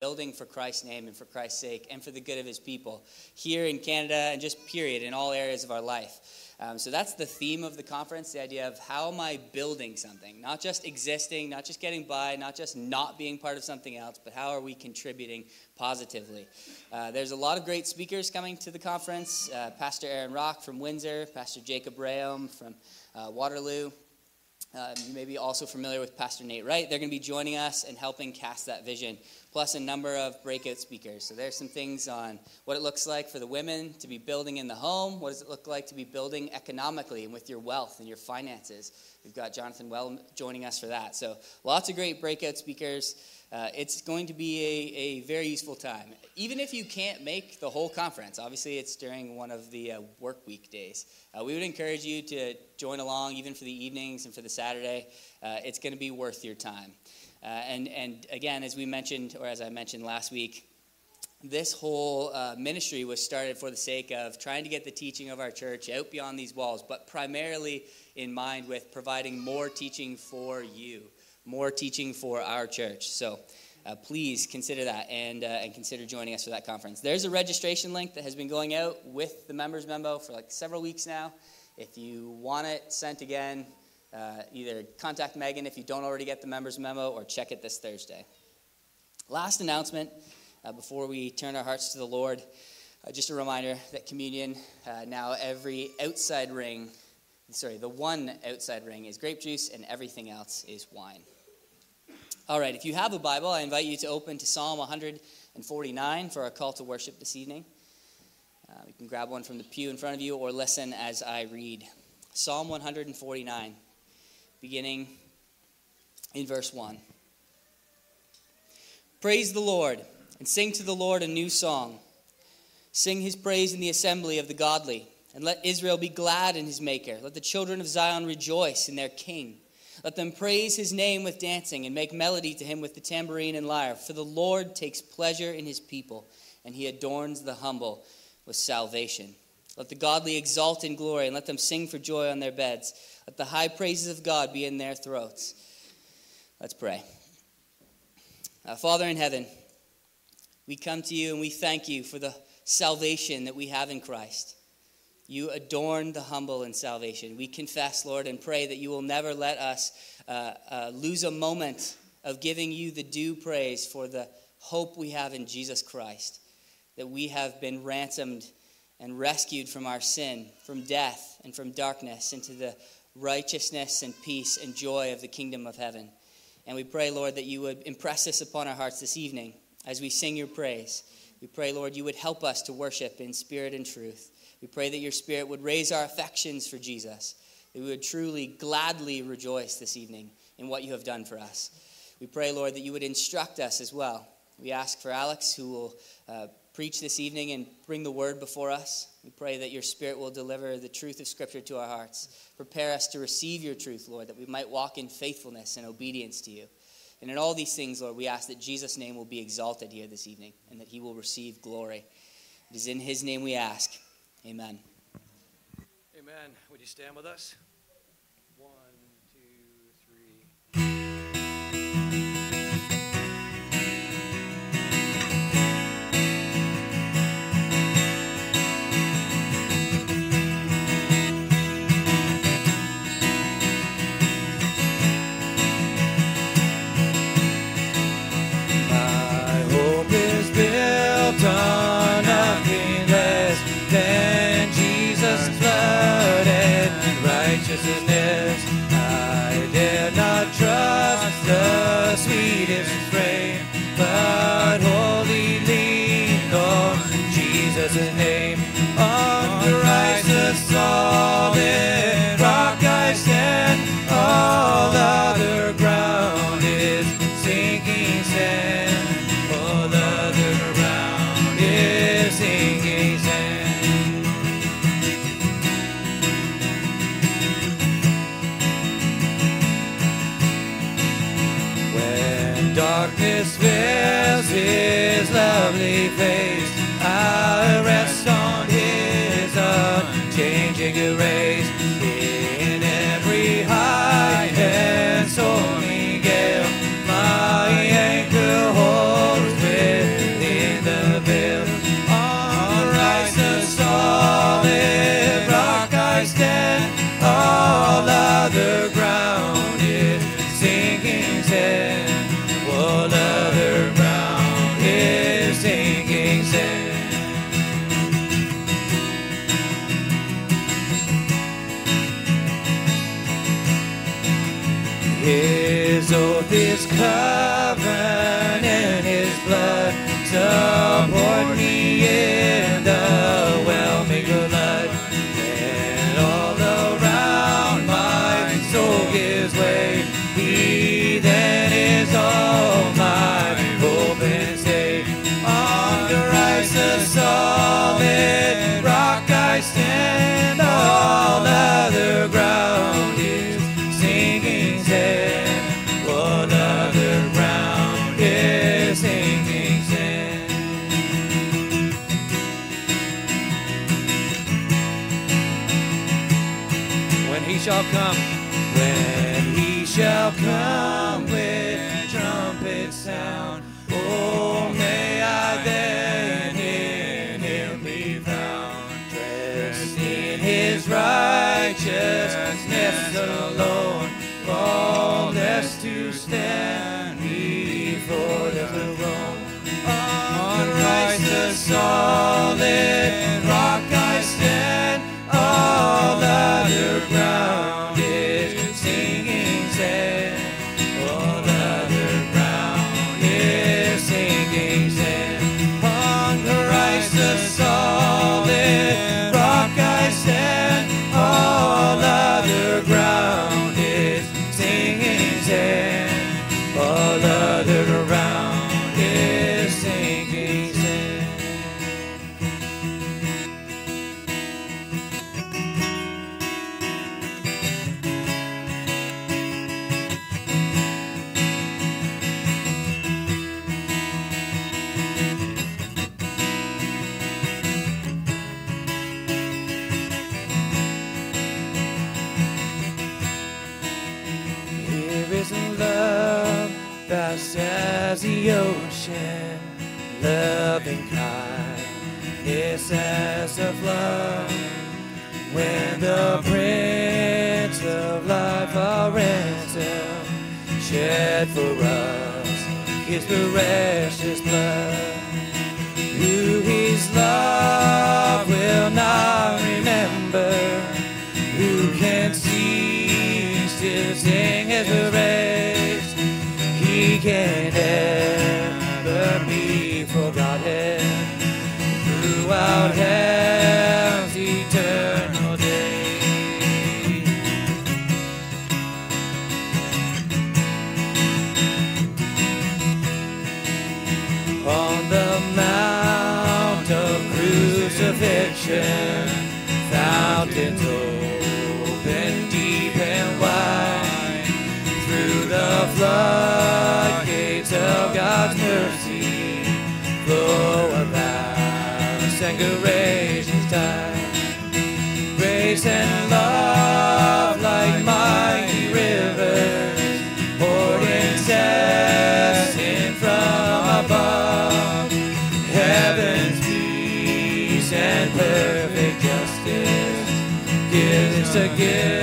building for Christ's name and for Christ's sake and for the good of his people here in Canada and just period in all areas of our life. Um, so that's the theme of the conference the idea of how am I building something? Not just existing, not just getting by, not just not being part of something else, but how are we contributing positively? Uh, there's a lot of great speakers coming to the conference uh, Pastor Aaron Rock from Windsor, Pastor Jacob Reaume from uh, Waterloo. Uh, you may be also familiar with Pastor Nate Wright. They're going to be joining us and helping cast that vision plus a number of breakout speakers. So there's some things on what it looks like for the women to be building in the home. What does it look like to be building economically and with your wealth and your finances? We've got Jonathan Well joining us for that. So lots of great breakout speakers. Uh, it's going to be a, a very useful time. Even if you can't make the whole conference, obviously it's during one of the uh, work week days. Uh, we would encourage you to join along even for the evenings and for the Saturday. Uh, it's going to be worth your time. Uh, and, and again, as we mentioned, or as I mentioned last week, this whole uh, ministry was started for the sake of trying to get the teaching of our church out beyond these walls, but primarily in mind with providing more teaching for you, more teaching for our church. So uh, please consider that and, uh, and consider joining us for that conference. There's a registration link that has been going out with the members memo for like several weeks now. If you want it sent again, uh, either contact Megan if you don't already get the members memo or check it this Thursday. Last announcement uh, before we turn our hearts to the Lord. Uh, just a reminder that communion, uh, now every outside ring, sorry, the one outside ring is grape juice and everything else is wine. All right, if you have a Bible, I invite you to open to Psalm 149 for our call to worship this evening. Uh, you can grab one from the pew in front of you or listen as I read. Psalm 149 beginning in verse 1. Praise the Lord and sing to the Lord a new song. Sing his praise in the assembly of the godly, and let Israel be glad in his Maker. Let the children of Zion rejoice in their King. Let them praise his name with dancing and make melody to him with the tambourine and lyre. For the Lord takes pleasure in his people, and he adorns the humble with salvation. Let the godly exult in glory, and let them sing for joy on their beds. Let the high praises of God be in their throats. Let's pray. Uh, Father in heaven, we come to you and we thank you for the salvation that we have in Christ. You adorn the humble in salvation. We confess, Lord, and pray that you will never let us uh, uh, lose a moment of giving you the due praise for the hope we have in Jesus Christ, that we have been ransomed and rescued from our sin, from death, and from darkness into the righteousness and peace and joy of the kingdom of heaven. And we pray, Lord, that you would impress this upon our hearts this evening as we sing your praise. We pray, Lord, you would help us to worship in spirit and truth. We pray that your spirit would raise our affections for Jesus, that we would truly, gladly rejoice this evening in what you have done for us. We pray, Lord, that you would instruct us as well. We ask for Alex, who will uh, preach this evening and bring the word before us. We pray that your Spirit will deliver the truth of Scripture to our hearts. Prepare us to receive your truth, Lord, that we might walk in faithfulness and obedience to you. And in all these things, Lord, we ask that Jesus' name will be exalted here this evening and that he will receive glory. It is in his name we ask. Amen. Amen. Would you stand with us? as the ocean, loving kind, is as the flood. When the Prince of Life, our ransom, shed for us his precious blood. decorations die. Grace and love like mighty rivers poured incessant from above. Heaven's peace and perfect justice gives us a gift.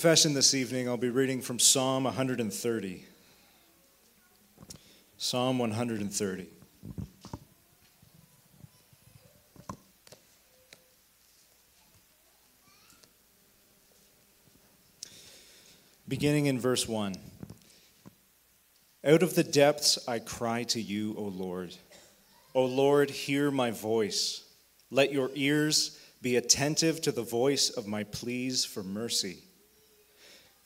confession this evening, I'll be reading from Psalm 130. Psalm 130. Beginning in verse 1 Out of the depths I cry to you, O Lord. O Lord, hear my voice. Let your ears be attentive to the voice of my pleas for mercy.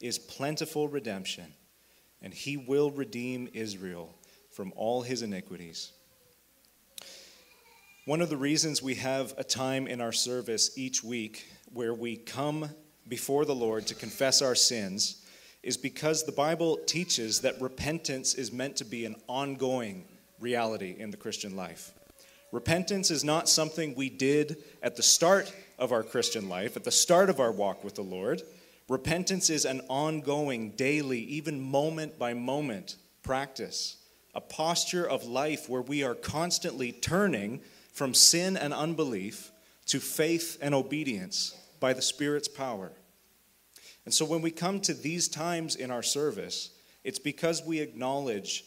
is plentiful redemption, and he will redeem Israel from all his iniquities. One of the reasons we have a time in our service each week where we come before the Lord to confess our sins is because the Bible teaches that repentance is meant to be an ongoing reality in the Christian life. Repentance is not something we did at the start of our Christian life, at the start of our walk with the Lord. Repentance is an ongoing, daily, even moment by moment practice, a posture of life where we are constantly turning from sin and unbelief to faith and obedience by the Spirit's power. And so when we come to these times in our service, it's because we acknowledge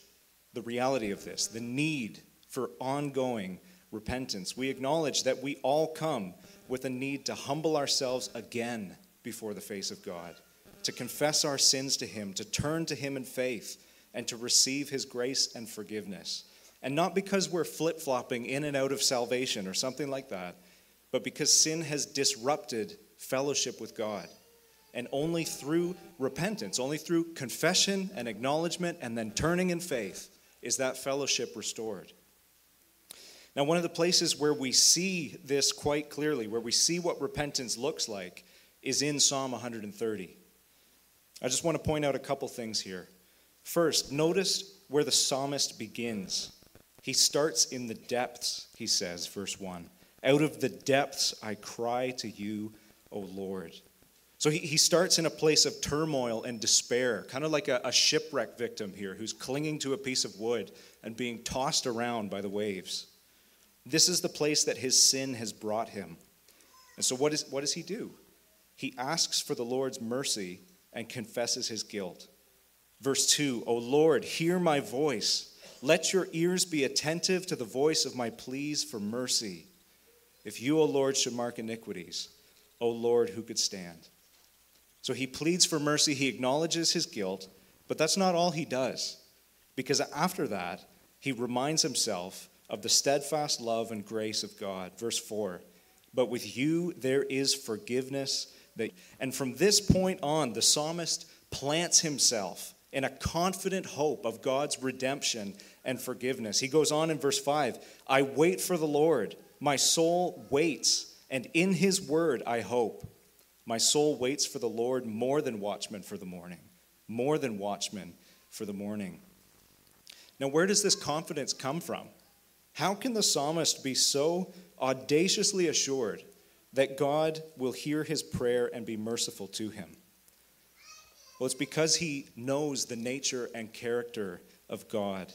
the reality of this, the need for ongoing repentance. We acknowledge that we all come with a need to humble ourselves again before the face of God, to confess our sins to Him, to turn to Him in faith, and to receive His grace and forgiveness. And not because we're flip flopping in and out of salvation or something like that, but because sin has disrupted fellowship with God. And only through repentance, only through confession and acknowledgement and then turning in faith is that fellowship restored. Now, one of the places where we see this quite clearly, where we see what repentance looks like, is in Psalm 130. I just want to point out a couple things here. First, notice where the psalmist begins. He starts in the depths, he says, verse 1. Out of the depths I cry to you, O Lord. So he, he starts in a place of turmoil and despair, kind of like a, a shipwreck victim here who's clinging to a piece of wood and being tossed around by the waves. This is the place that his sin has brought him. And so, what, is, what does he do? He asks for the Lord's mercy and confesses his guilt. Verse 2 O Lord, hear my voice. Let your ears be attentive to the voice of my pleas for mercy. If you, O Lord, should mark iniquities, O Lord, who could stand? So he pleads for mercy, he acknowledges his guilt, but that's not all he does. Because after that, he reminds himself of the steadfast love and grace of God. Verse 4 But with you there is forgiveness that, and from this point on, the psalmist plants himself in a confident hope of God's redemption and forgiveness. He goes on in verse 5 I wait for the Lord, my soul waits, and in his word I hope. My soul waits for the Lord more than watchmen for the morning, more than watchmen for the morning. Now, where does this confidence come from? How can the psalmist be so audaciously assured that God will hear his prayer and be merciful to him? Well, it's because he knows the nature and character of God.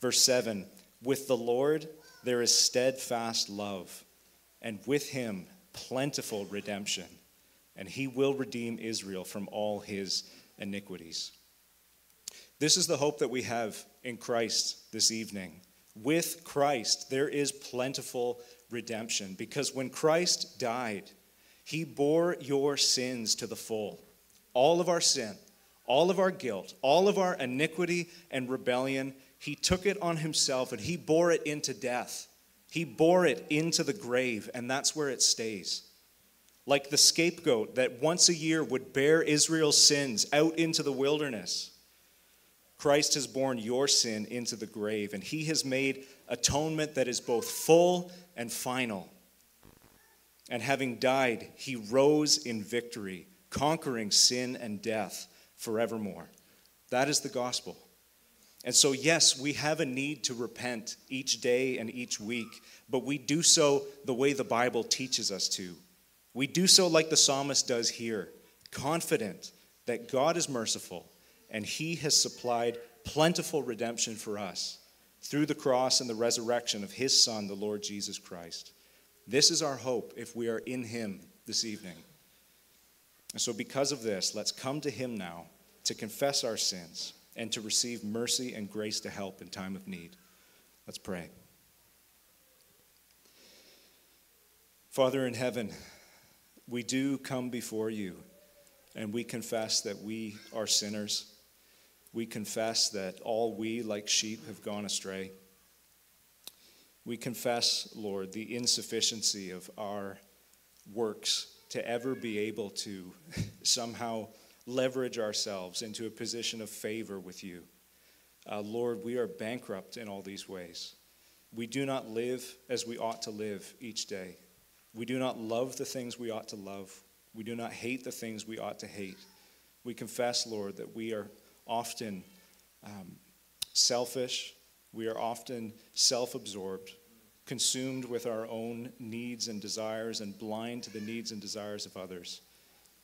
Verse 7 With the Lord there is steadfast love, and with him plentiful redemption, and he will redeem Israel from all his iniquities. This is the hope that we have in Christ this evening. With Christ, there is plentiful redemption because when Christ died, he bore your sins to the full. All of our sin, all of our guilt, all of our iniquity and rebellion, he took it on himself and he bore it into death. He bore it into the grave, and that's where it stays. Like the scapegoat that once a year would bear Israel's sins out into the wilderness, Christ has borne your sin into the grave, and he has made atonement that is both full and final. And having died, he rose in victory, conquering sin and death forevermore. That is the gospel. And so, yes, we have a need to repent each day and each week, but we do so the way the Bible teaches us to. We do so like the psalmist does here, confident that God is merciful and he has supplied plentiful redemption for us through the cross and the resurrection of his Son, the Lord Jesus Christ. This is our hope if we are in him this evening. And so, because of this, let's come to Him now to confess our sins and to receive mercy and grace to help in time of need. Let's pray. Father in heaven, we do come before you and we confess that we are sinners. We confess that all we, like sheep, have gone astray. We confess, Lord, the insufficiency of our works to ever be able to somehow leverage ourselves into a position of favor with you. Uh, Lord, we are bankrupt in all these ways. We do not live as we ought to live each day. We do not love the things we ought to love. We do not hate the things we ought to hate. We confess, Lord, that we are often um, selfish. We are often self absorbed, consumed with our own needs and desires, and blind to the needs and desires of others.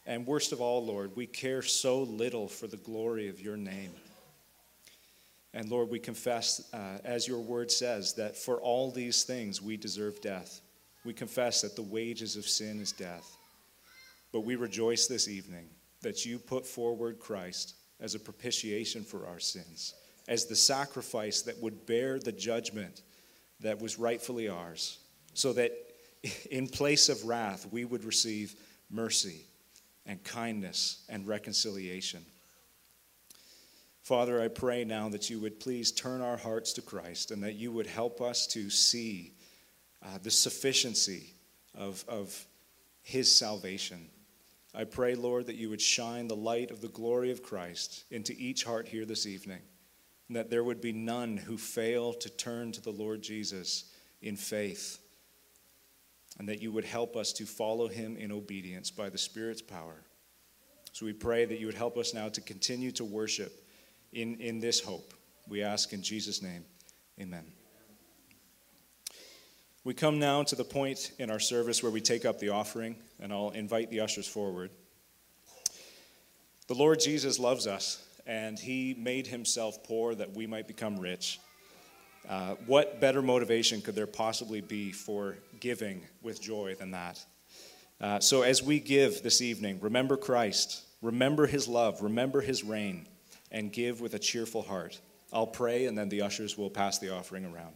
And worst of all, Lord, we care so little for the glory of your name. And Lord, we confess, uh, as your word says, that for all these things we deserve death. We confess that the wages of sin is death. But we rejoice this evening that you put forward Christ as a propitiation for our sins, as the sacrifice that would bear the judgment that was rightfully ours, so that in place of wrath we would receive mercy and kindness and reconciliation. Father, I pray now that you would please turn our hearts to Christ and that you would help us to see uh, the sufficiency of, of his salvation. I pray, Lord, that you would shine the light of the glory of Christ into each heart here this evening, and that there would be none who fail to turn to the Lord Jesus in faith, and that you would help us to follow him in obedience by the Spirit's power. So we pray that you would help us now to continue to worship in, in this hope. We ask in Jesus' name, amen. We come now to the point in our service where we take up the offering, and I'll invite the ushers forward. The Lord Jesus loves us, and he made himself poor that we might become rich. Uh, what better motivation could there possibly be for giving with joy than that? Uh, so, as we give this evening, remember Christ, remember his love, remember his reign, and give with a cheerful heart. I'll pray, and then the ushers will pass the offering around.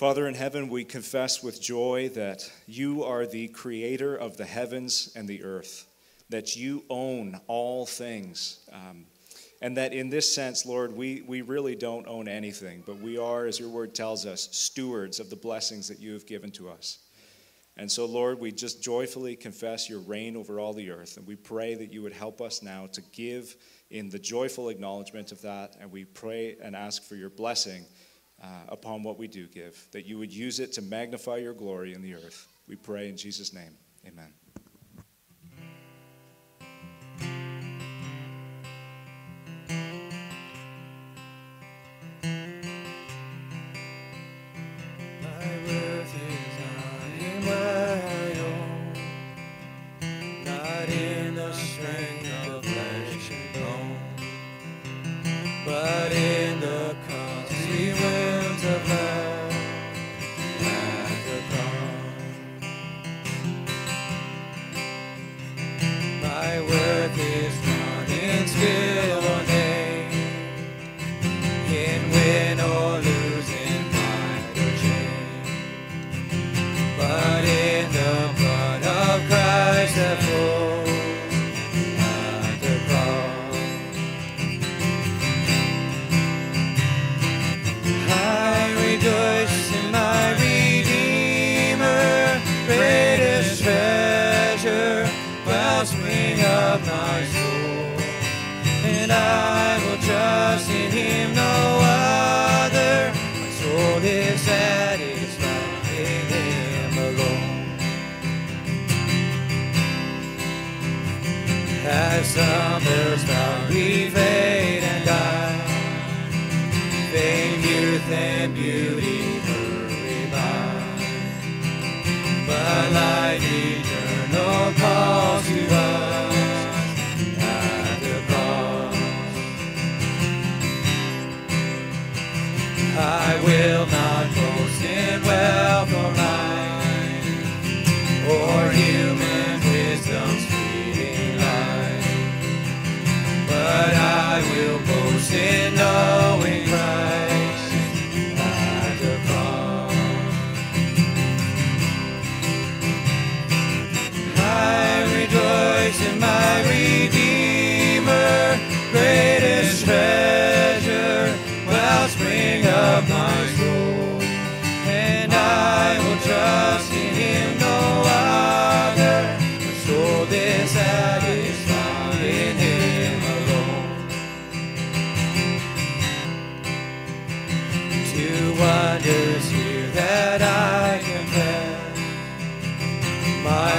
Father in heaven, we confess with joy that you are the creator of the heavens and the earth, that you own all things. Um, and that in this sense, Lord, we, we really don't own anything, but we are, as your word tells us, stewards of the blessings that you have given to us. And so, Lord, we just joyfully confess your reign over all the earth, and we pray that you would help us now to give in the joyful acknowledgement of that, and we pray and ask for your blessing uh, upon what we do give, that you would use it to magnify your glory in the earth. We pray in Jesus' name. Amen.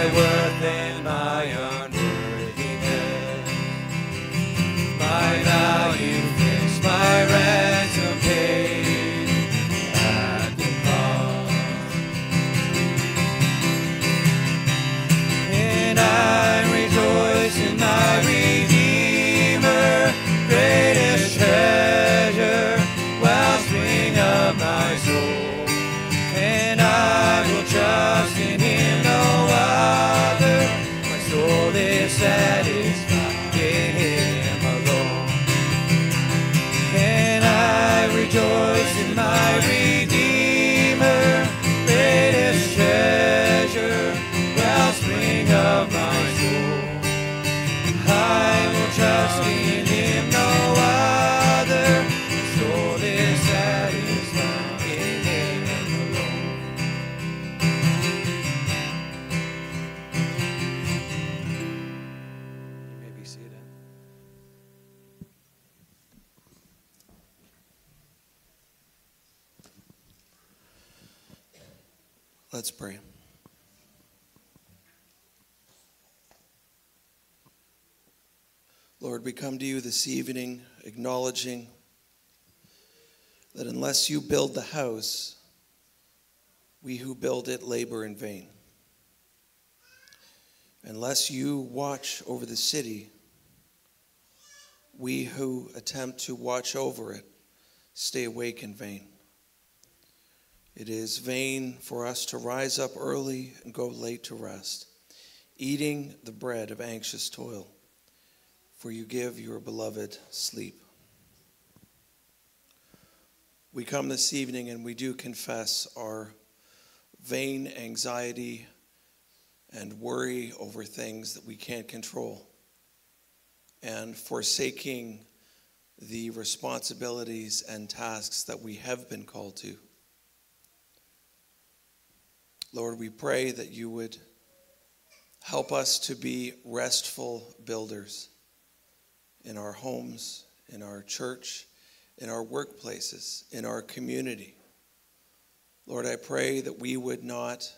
My come to you this evening acknowledging that unless you build the house, we who build it labor in vain. Unless you watch over the city, we who attempt to watch over it stay awake in vain. It is vain for us to rise up early and go late to rest, eating the bread of anxious toil, for you give your beloved sleep. We come this evening and we do confess our vain anxiety and worry over things that we can't control, and forsaking the responsibilities and tasks that we have been called to. Lord, we pray that you would help us to be restful builders in our homes, in our church, in our workplaces, in our community. Lord, I pray that we would not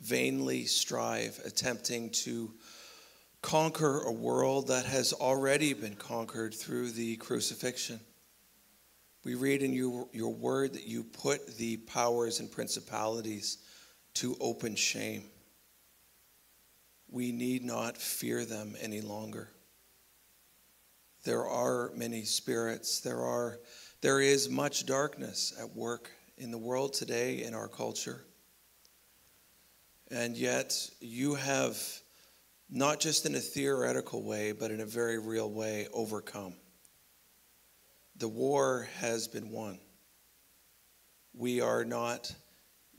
vainly strive, attempting to conquer a world that has already been conquered through the crucifixion. We read in your, your word that you put the powers and principalities to open shame. We need not fear them any longer. There are many spirits. There are there is much darkness at work in the world today in our culture. And yet you have not just in a theoretical way, but in a very real way overcome. The war has been won. We are not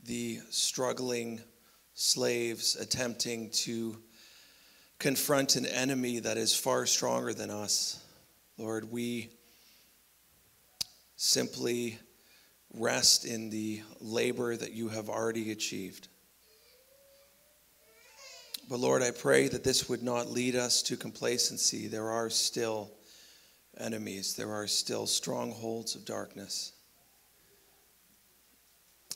the struggling slaves attempting to confront an enemy that is far stronger than us. Lord, we simply rest in the labor that you have already achieved. But Lord, I pray that this would not lead us to complacency. There are still enemies, there are still strongholds of darkness.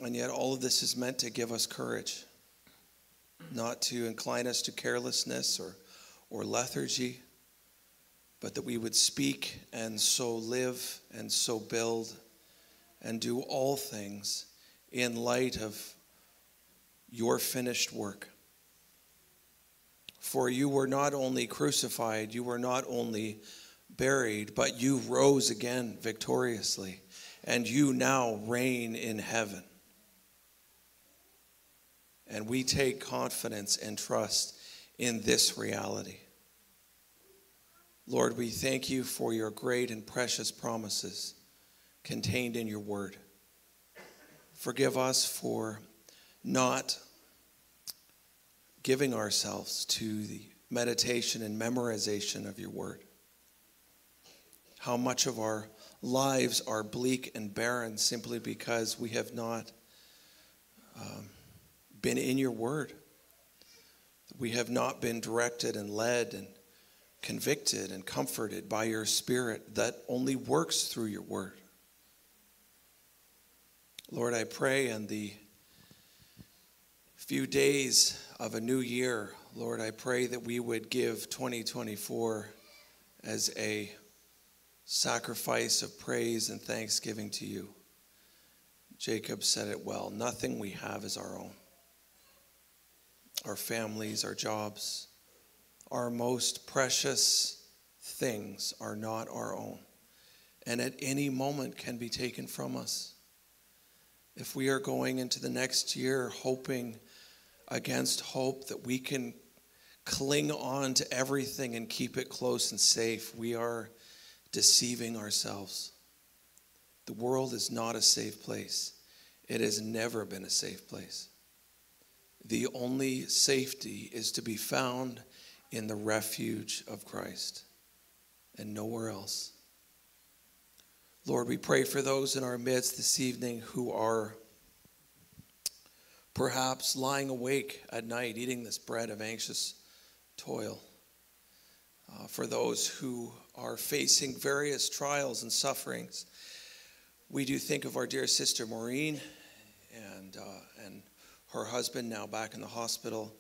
And yet, all of this is meant to give us courage, not to incline us to carelessness or, or lethargy, but that we would speak and so live and so build and do all things in light of your finished work. For you were not only crucified, you were not only buried, but you rose again victoriously, and you now reign in heaven. And we take confidence and trust in this reality. Lord, we thank you for your great and precious promises contained in your word. Forgive us for not giving ourselves to the meditation and memorization of your word. How much of our lives are bleak and barren simply because we have not um, been in your word. We have not been directed and led and convicted and comforted by your spirit that only works through your word. Lord, I pray in the few days of a new year, Lord, I pray that we would give 2024 as a sacrifice of praise and thanksgiving to you. Jacob said it well nothing we have is our own. Our families, our jobs, our most precious things are not our own, and at any moment can be taken from us. If we are going into the next year hoping against hope that we can cling on to everything and keep it close and safe, we are deceiving ourselves. The world is not a safe place. It has never been a safe place. The only safety is to be found in the refuge of Christ and nowhere else. Lord, we pray for those in our midst this evening who are perhaps lying awake at night eating this bread of anxious toil. Uh, for those who are facing various trials and sufferings, we do think of our dear sister Maureen and, uh, and her husband now back in the hospital.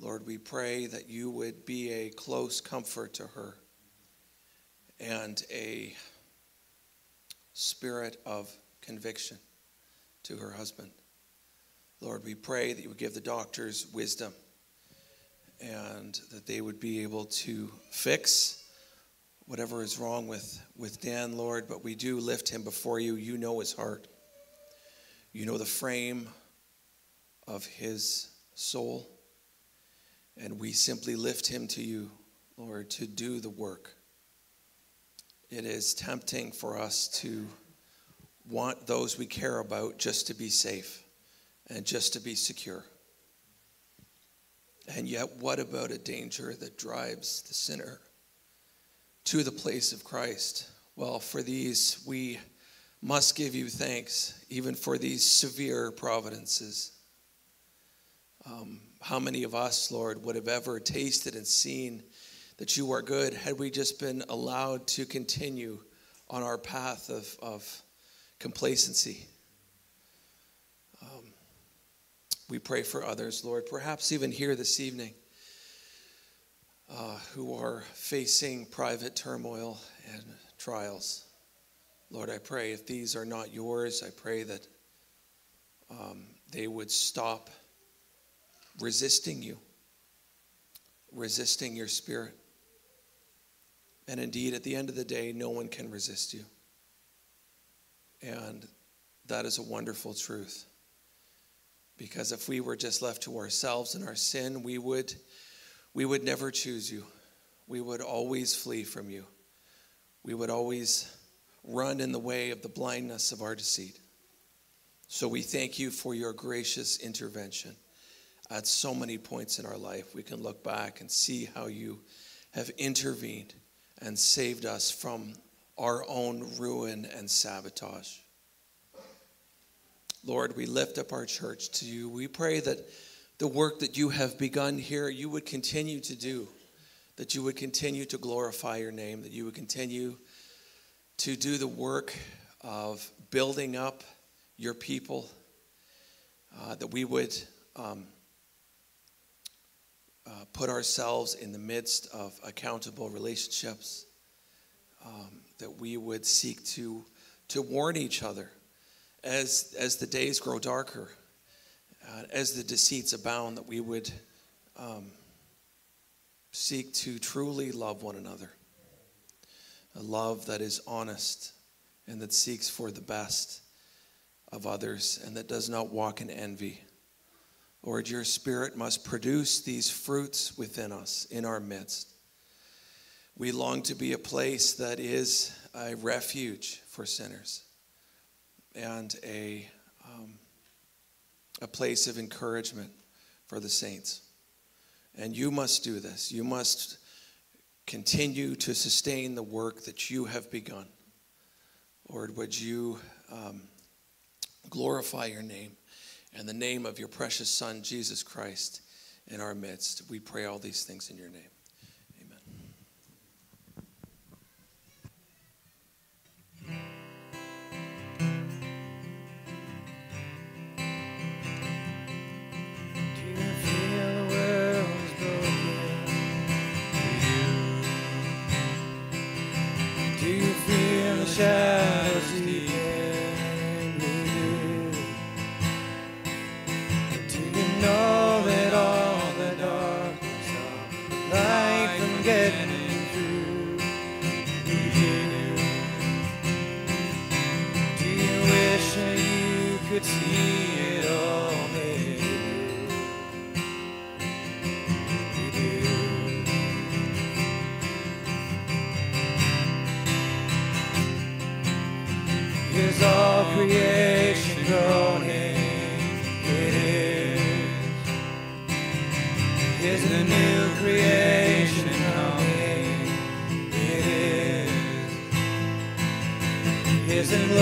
Lord, we pray that you would be a close comfort to her and a spirit of conviction to her husband. Lord, we pray that you would give the doctors wisdom and that they would be able to fix whatever is wrong with, with Dan, Lord. But we do lift him before you. You know his heart, you know the frame of his soul. And we simply lift him to you, Lord, to do the work. It is tempting for us to want those we care about just to be safe and just to be secure. And yet, what about a danger that drives the sinner to the place of Christ? Well, for these, we must give you thanks, even for these severe providences. Um, how many of us, Lord, would have ever tasted and seen that you are good had we just been allowed to continue on our path of, of complacency? we pray for others, Lord, perhaps even here this evening, uh, who are facing private turmoil and trials. Lord, I pray if these are not yours, I pray that um, they would stop resisting you, resisting your spirit. And indeed, at the end of the day, no one can resist you. And that is a wonderful truth. Because if we were just left to ourselves and our sin, we would, we would never choose you. We would always flee from you. We would always run in the way of the blindness of our deceit. So we thank you for your gracious intervention. At so many points in our life, we can look back and see how you have intervened and saved us from our own ruin and sabotage. Lord, we lift up our church to you. We pray that the work that you have begun here, you would continue to do, that you would continue to glorify your name, that you would continue to do the work of building up your people, uh, that we would um, uh, put ourselves in the midst of accountable relationships, um, that we would seek to, to warn each other as, as the days grow darker, uh, as the deceits abound, that we would um, seek to truly love one another. A love that is honest and that seeks for the best of others and that does not walk in envy. Lord, your Spirit must produce these fruits within us, in our midst. We long to be a place that is a refuge for sinners and a, um, a place of encouragement for the saints. And you must do this. You must continue to sustain the work that you have begun. Lord, would you um, glorify your name and the name of your precious Son, Jesus Christ, in our midst? We pray all these things in your name. Is all creation groaning? It is. Is the new creation coming? It is. Is the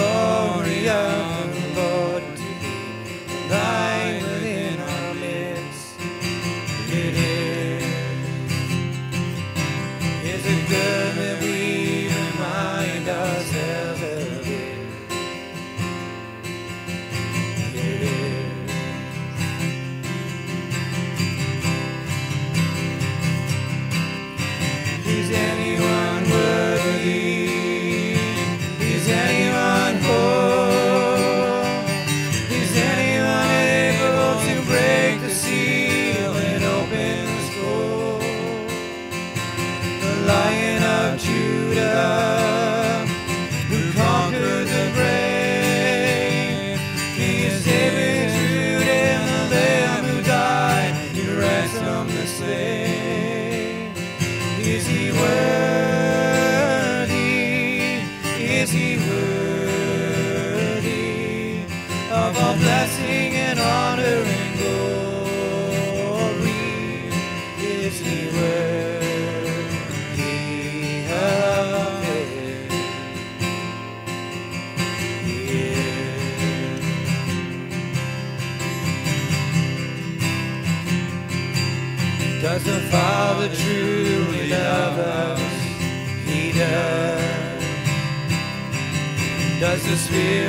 Spirit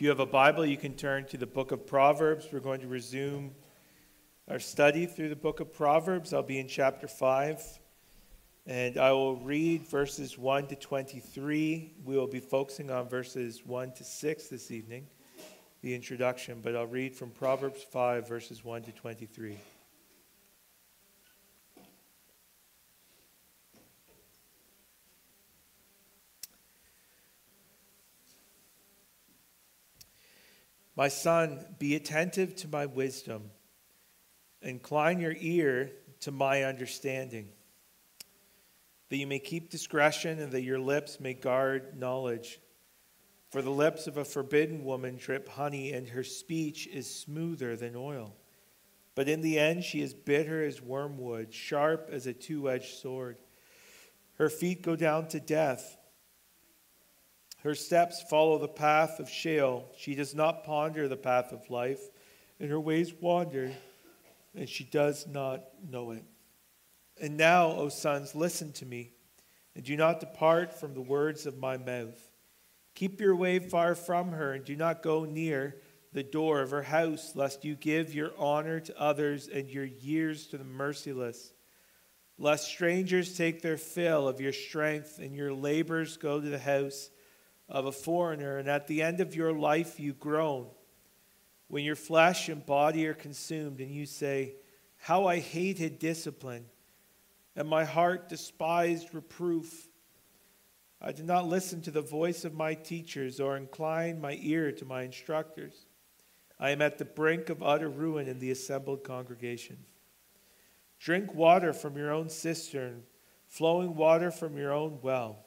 if you have a Bible, you can turn to the book of Proverbs. We're going to resume our study through the book of Proverbs. I'll be in chapter 5, and I will read verses 1 to 23. We will be focusing on verses 1 to 6 this evening, the introduction, but I'll read from Proverbs 5, verses 1 to 23. My son, be attentive to my wisdom. Incline your ear to my understanding, that you may keep discretion and that your lips may guard knowledge. For the lips of a forbidden woman drip honey, and her speech is smoother than oil. But in the end, she is bitter as wormwood, sharp as a two edged sword. Her feet go down to death her steps follow the path of Sheol. She does not ponder the path of life, and her ways wander, and she does not know it. And now, O sons, listen to me, and do not depart from the words of my mouth. Keep your way far from her, and do not go near the door of her house, lest you give your honor to others and your years to the merciless. Lest strangers take their fill of your strength, and your labors go to the house of a foreigner, and at the end of your life you groan. When your flesh and body are consumed, and you say, How I hated discipline, and my heart despised reproof. I did not listen to the voice of my teachers or incline my ear to my instructors. I am at the brink of utter ruin in the assembled congregation. Drink water from your own cistern, flowing water from your own well.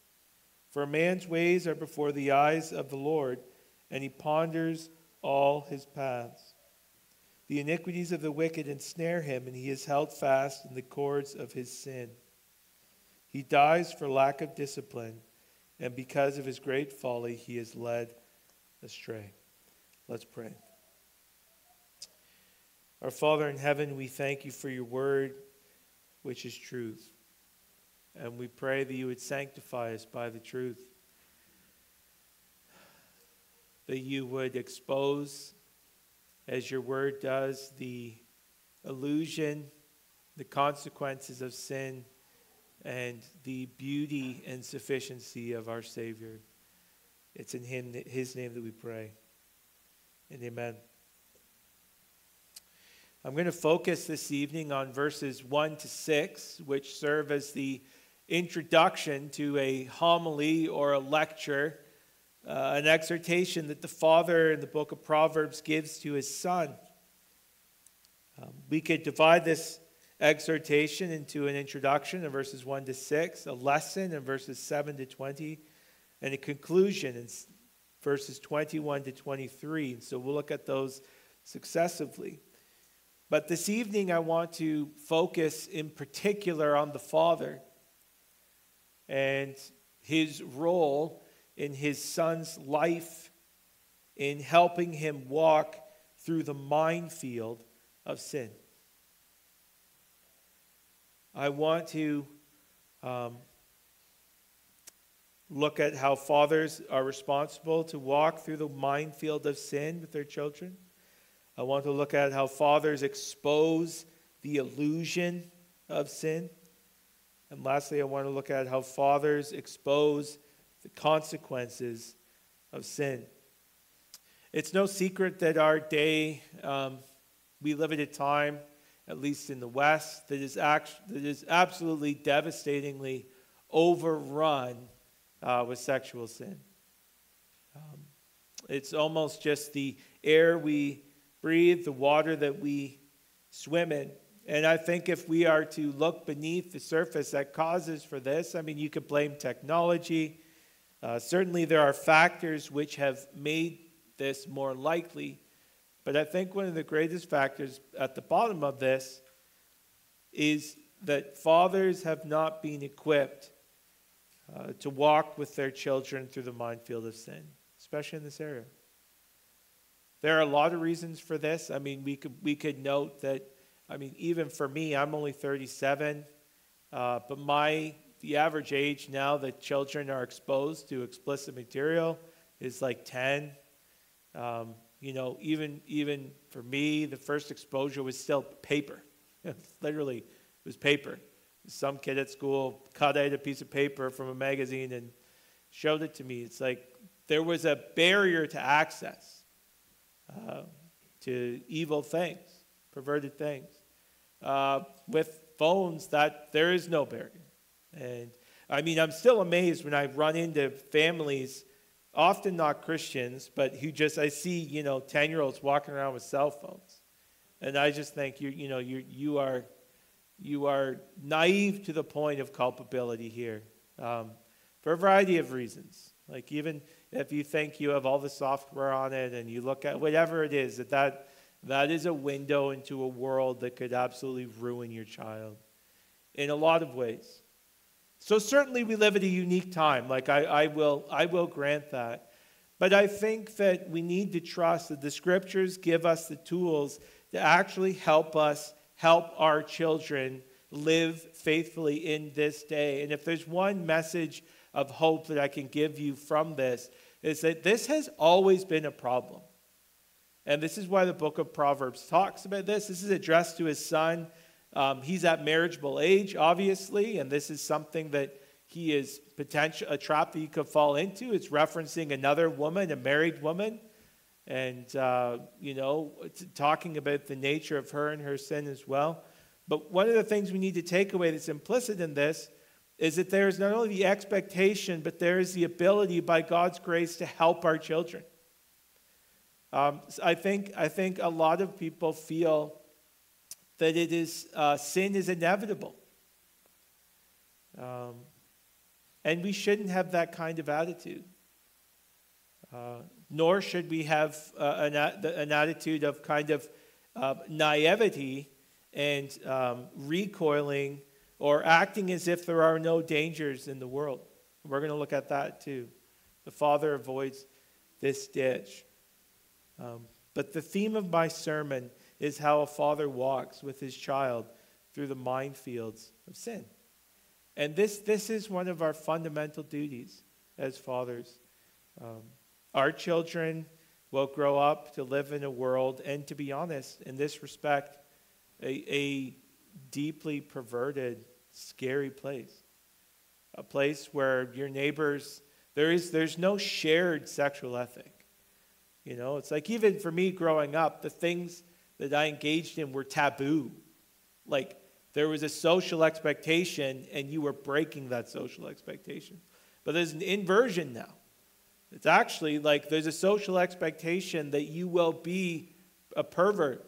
For a man's ways are before the eyes of the Lord, and he ponders all his paths. The iniquities of the wicked ensnare him, and he is held fast in the cords of his sin. He dies for lack of discipline, and because of his great folly, he is led astray. Let's pray. Our Father in heaven, we thank you for your word, which is truth. And we pray that you would sanctify us by the truth, that you would expose, as your word does, the illusion, the consequences of sin, and the beauty and sufficiency of our Savior. It's in him, his name that we pray. And amen. I'm going to focus this evening on verses 1 to 6, which serve as the introduction to a homily or a lecture, uh, an exhortation that the father in the book of Proverbs gives to his son. Um, we could divide this exhortation into an introduction in verses 1 to 6, a lesson in verses 7 to 20, and a conclusion in verses 21 to 23. So we'll look at those successively. But this evening, I want to focus in particular on the Father and his role in his son's life in helping him walk through the minefield of sin. I want to um, look at how fathers are responsible to walk through the minefield of sin with their children. I want to look at how fathers expose the illusion of sin. And lastly, I want to look at how fathers expose the consequences of sin. It's no secret that our day, um, we live at a time, at least in the West, that is, act- that is absolutely devastatingly overrun uh, with sexual sin. Um, it's almost just the air we breathe, the water that we swim in. And I think if we are to look beneath the surface that causes for this, I mean, you could blame technology, Uh, certainly, there are factors which have made this more likely, but I think one of the greatest factors at the bottom of this is that fathers have not been equipped uh, to walk with their children through the minefield of sin, especially in this area. There are a lot of reasons for this. I mean, we could, we could note that, I mean, even for me, I'm only 37, uh, but my, the average age now that children are exposed to explicit material is like 10. Um, you know, even, even for me, the first exposure was still paper. Literally, it was paper. Some kid at school cut out a piece of paper from a magazine and showed it to me. It's like there was a barrier to access uh, to evil things, perverted things. Uh, with phones, that there is no barrier. And I mean, I'm still amazed when I run into families, often not Christians, but who just I see, you know, 10 year olds walking around with cell phones. And I just think you, you know, you, you are you are naive to the point of culpability here um, for a variety of reasons. Like even if you think you have all the software on it and you look at whatever it is, that, that that is a window into a world that could absolutely ruin your child in a lot of ways. So certainly we live at a unique time. Like I, I will I will grant that. But I think that we need to trust that the scriptures give us the tools to actually help us help our children live faithfully in this day. And if there's one message of hope that I can give you from this, is that this has always been a problem. And this is why the book of Proverbs talks about this. This is addressed to his son. Um, he's at marriageable age, obviously, and this is something that he is potential a trap that he could fall into. It's referencing another woman, a married woman, and uh, you know, talking about the nature of her and her sin as well. But one of the things we need to take away that's implicit in this is that there is not only the expectation, but there is the ability by God's grace to help our children. Um, I, think, I think a lot of people feel that it is, uh, sin is inevitable. Um, and we shouldn't have that kind of attitude. Uh, nor should we have uh, an, an, attitude of kind of uh, naivety and um, recoiling or acting as if there are no dangers in the world. We're going to look at that too. The father avoids this ditch. Um, but the theme of my sermon is how a father walks with his child through the minefields of sin. And this, this is one of our fundamental duties as fathers. Um, our children will grow up to live in a world, and to be honest, in this respect, a, a deeply perverted scary place. A place where your neighbors, there is, there's no shared sexual ethic. You know, it's like even for me growing up, the things that I engaged in were taboo. Like there was a social expectation and you were breaking that social expectation. But there's an inversion now. It's actually like there's a social expectation that you will be a pervert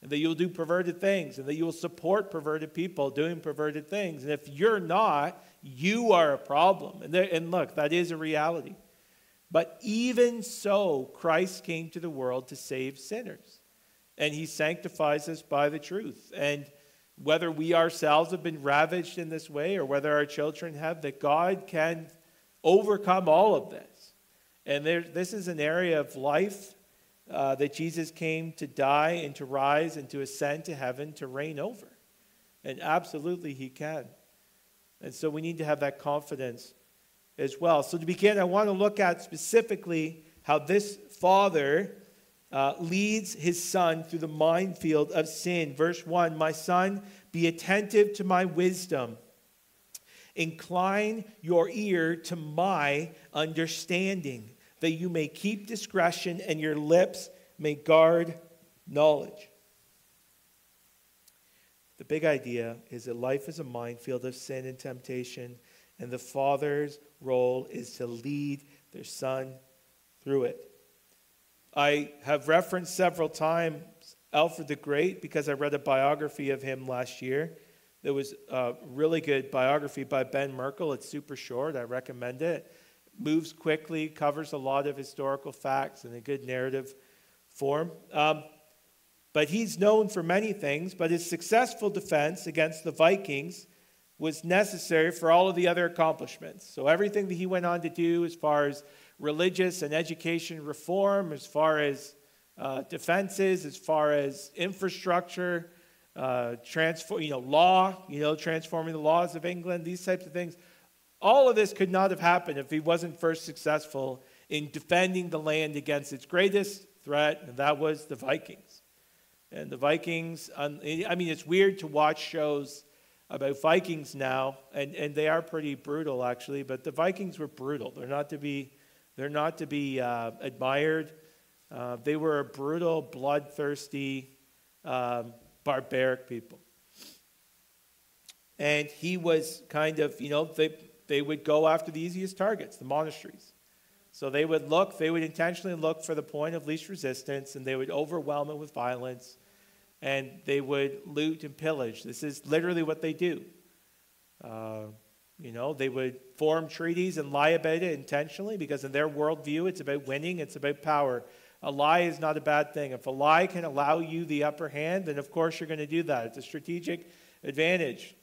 and that you'll do perverted things and that you will support perverted people doing perverted things. And if you're not, you are a problem. And, there, and look, that is a reality. But even so, Christ came to the world to save sinners. And he sanctifies us by the truth. And whether we ourselves have been ravaged in this way or whether our children have, that God can overcome all of this. And there, this is an area of life uh, that Jesus came to die and to rise and to ascend to heaven to reign over. And absolutely, he can. And so we need to have that confidence as well. So, to begin, I want to look at specifically how this father uh, leads his son through the minefield of sin. Verse 1 My son, be attentive to my wisdom. Incline your ear to my understanding that you may keep discretion and your lips may guard knowledge. The big idea is that life is a minefield of sin and temptation, and the father's role is to lead their son through it. I have referenced several times Alfred the Great because I read a biography of him last year. There was a really good biography by Ben Merkle. It's super short. I recommend it moves quickly, covers a lot of historical facts in a good narrative form. Um, but he's known for many things, but his successful defense against the Vikings was necessary for all of the other accomplishments. So, everything that he went on to do as far as religious and education reform, as far as uh, defenses, as far as infrastructure, uh, transform, you know, law, you know, transforming the laws of England, these types of things. All of this could not have happened if he wasn't first successful in defending the land against its greatest threat, and that was the Vikings. And the Vikings, I mean, it's weird to watch shows about Vikings now, and, and they are pretty brutal actually, but the Vikings were brutal. They're not to be, they're not to be uh, admired. Uh, they were a brutal, bloodthirsty, um, barbaric people. And he was kind of, you know, they, they would go after the easiest targets, the monasteries. So they would look, they would intentionally look for the point of least resistance, and they would overwhelm it with violence, and they would loot and pillage. This is literally what they do. Uh, you know, they would form treaties and lie about it intentionally because, in their worldview, it's about winning, it's about power. A lie is not a bad thing. If a lie can allow you the upper hand, then of course you're going to do that. It's a strategic advantage.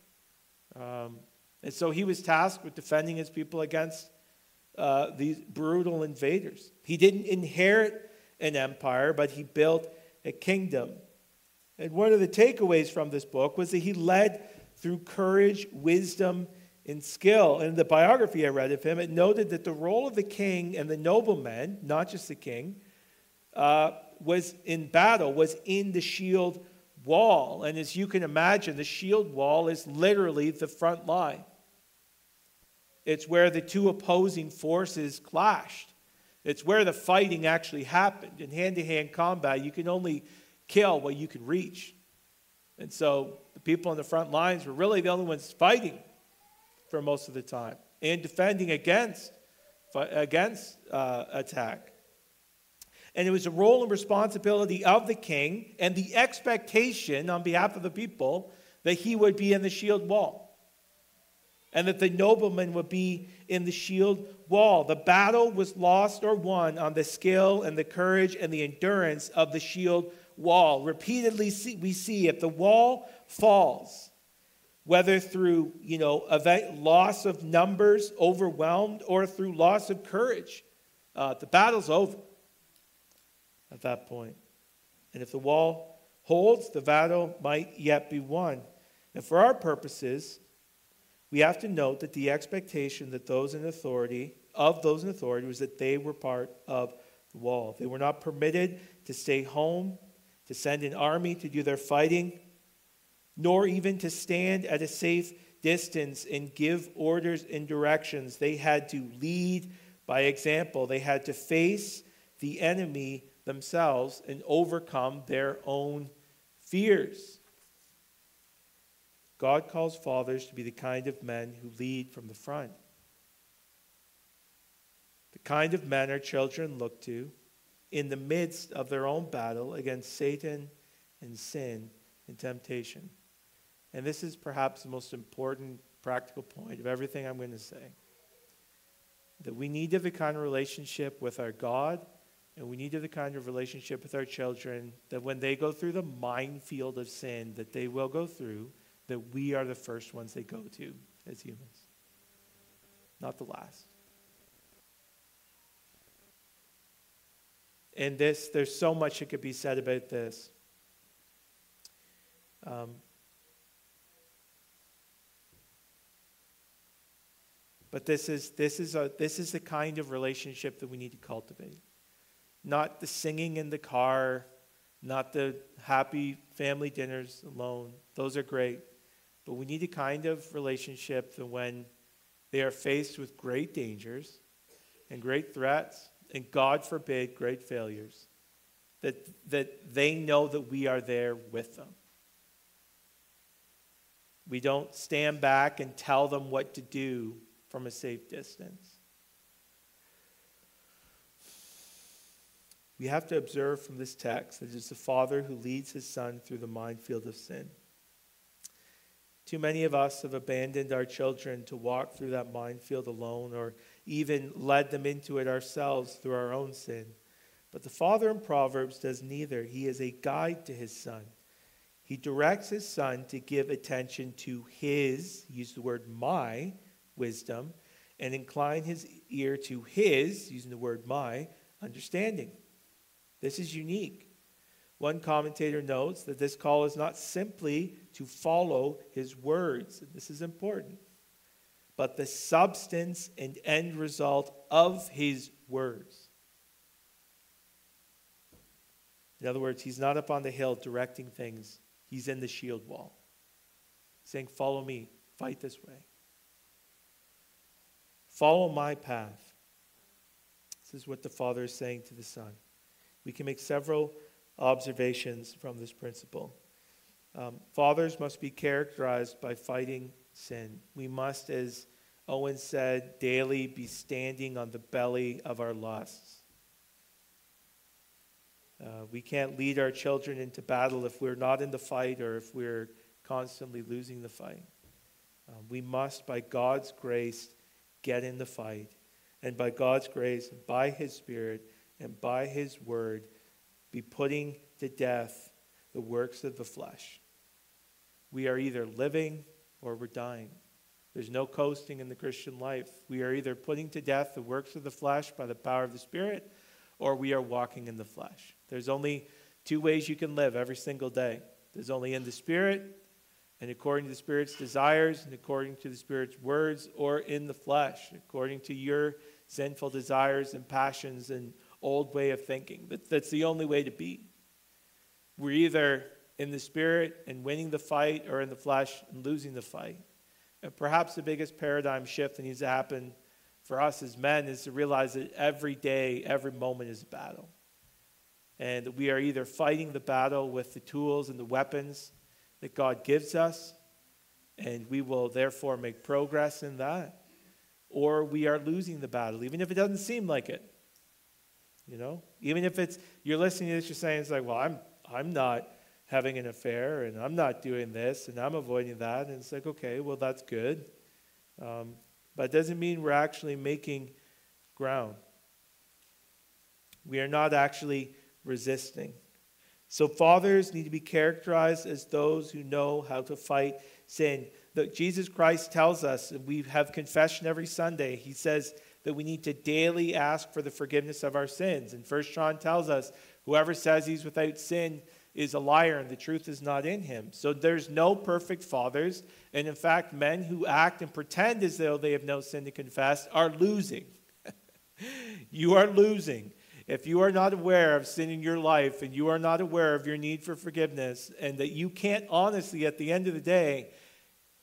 Um, and so he was tasked with defending his people against uh, these brutal invaders. He didn't inherit an empire, but he built a kingdom. And one of the takeaways from this book was that he led through courage, wisdom, and skill. And in the biography I read of him, it noted that the role of the king and the nobleman, not just the king, uh, was in battle, was in the shield wall. And as you can imagine, the shield wall is literally the front line. It's where the two opposing forces clashed. It's where the fighting actually happened. In hand to hand combat, you can only kill what you can reach. And so the people on the front lines were really the only ones fighting for most of the time and defending against, against uh, attack. And it was a role and responsibility of the king and the expectation on behalf of the people that he would be in the shield wall and that the nobleman would be in the shield wall. The battle was lost or won on the skill and the courage and the endurance of the shield wall. Repeatedly, see, we see if the wall falls, whether through you know event, loss of numbers, overwhelmed, or through loss of courage, uh, the battle's over at that point. And if the wall holds, the battle might yet be won. And for our purposes, we have to note that the expectation that those in authority, of those in authority, was that they were part of the wall. They were not permitted to stay home, to send an army to do their fighting, nor even to stand at a safe distance and give orders and directions. They had to lead by example. They had to face the enemy themselves and overcome their own fears. God calls fathers to be the kind of men who lead from the front. The kind of men our children look to in the midst of their own battle against Satan and sin and temptation. And this is perhaps the most important practical point of everything I'm going to say. That we need to have the kind of relationship with our God, and we need to have the kind of relationship with our children that when they go through the minefield of sin that they will go through, that we are the first ones they go to as humans, not the last. And this, there's so much that could be said about this. Um, but this is, this, is a, this is the kind of relationship that we need to cultivate. Not the singing in the car, not the happy family dinners alone. Those are great. But we need a kind of relationship that when they are faced with great dangers and great threats, and God forbid, great failures, that, that they know that we are there with them. We don't stand back and tell them what to do from a safe distance. We have to observe from this text that it's the father who leads his son through the minefield of sin. Too many of us have abandoned our children to walk through that minefield alone or even led them into it ourselves through our own sin. But the father in Proverbs does neither. He is a guide to his son. He directs his son to give attention to his, use the word my, wisdom, and incline his ear to his, using the word my, understanding. This is unique. One commentator notes that this call is not simply to follow his words, this is important, but the substance and end result of his words. In other words, he's not up on the hill directing things, he's in the shield wall, saying, Follow me, fight this way. Follow my path. This is what the Father is saying to the Son. We can make several observations from this principle. Um, fathers must be characterized by fighting sin. We must, as Owen said, daily be standing on the belly of our lusts. Uh, we can't lead our children into battle if we're not in the fight or if we're constantly losing the fight. Um, we must, by God's grace, get in the fight. And by God's grace, by His Spirit, and by His Word, be putting to death the works of the flesh. We are either living or we're dying. There's no coasting in the Christian life. We are either putting to death the works of the flesh by the power of the Spirit, or we are walking in the flesh. There's only two ways you can live every single day there's only in the Spirit, and according to the Spirit's desires, and according to the Spirit's words, or in the flesh, according to your sinful desires and passions and old way of thinking. But that's the only way to be. We're either in the Spirit and winning the fight, or in the flesh and losing the fight. And perhaps the biggest paradigm shift that needs to happen for us as men is to realize that every day, every moment is a battle. And we are either fighting the battle with the tools and the weapons that God gives us, and we will therefore make progress in that, or we are losing the battle, even if it doesn't seem like it. You know, even if it's you're listening to this, you're saying it's like, well, I'm I'm not having an affair, and I'm not doing this, and I'm avoiding that, and it's like, okay, well, that's good, um, but it doesn't mean we're actually making ground. We are not actually resisting. So, fathers need to be characterized as those who know how to fight sin. That Jesus Christ tells us, and we have confession every Sunday, he says that we need to daily ask for the forgiveness of our sins. And First John tells us, whoever says he's without sin is a liar and the truth is not in him. So there's no perfect fathers. And in fact, men who act and pretend as though they have no sin to confess are losing. you are losing. If you are not aware of sin in your life and you are not aware of your need for forgiveness, and that you can't honestly, at the end of the day,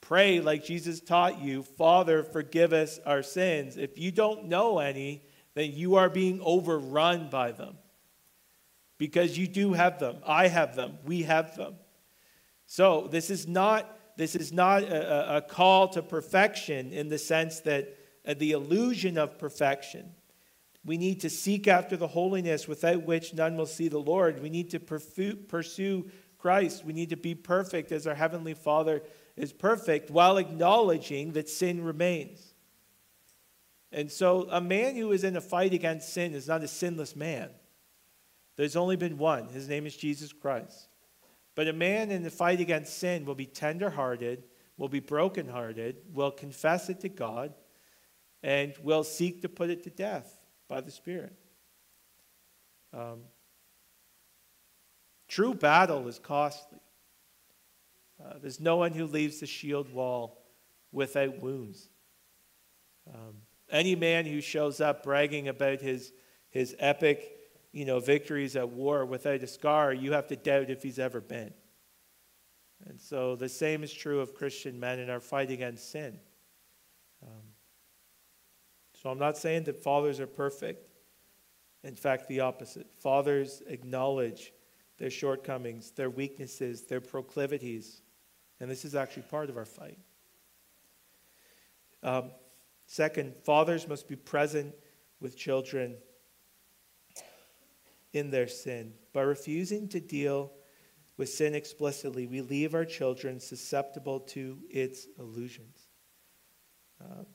pray like Jesus taught you, Father, forgive us our sins. If you don't know any, then you are being overrun by them. Because you do have them. I have them. We have them. So this is not this is not a, a call to perfection in the sense that uh, the illusion of perfection we need to seek after the holiness without which none will see the Lord. We need to pursue Christ. We need to be perfect as our Heavenly Father is perfect while acknowledging that sin remains. And so, a man who is in a fight against sin is not a sinless man. There's only been one. His name is Jesus Christ. But a man in the fight against sin will be tenderhearted, will be brokenhearted, will confess it to God, and will seek to put it to death by the Spirit. Um, true battle is costly. Uh, there's no one who leaves the shield wall without wounds. Um, any man who shows up bragging about his, his epic you know, victories at war without a scar, you have to doubt if he's ever been. And so the same is true of Christian men in our fight against sin. Um, so I'm not saying that fathers are perfect. In fact, the opposite. Fathers acknowledge their shortcomings, their weaknesses, their proclivities. And this is actually part of our fight. Um, second, fathers must be present with children in their sin. By refusing to deal with sin explicitly, we leave our children susceptible to its illusions. Um,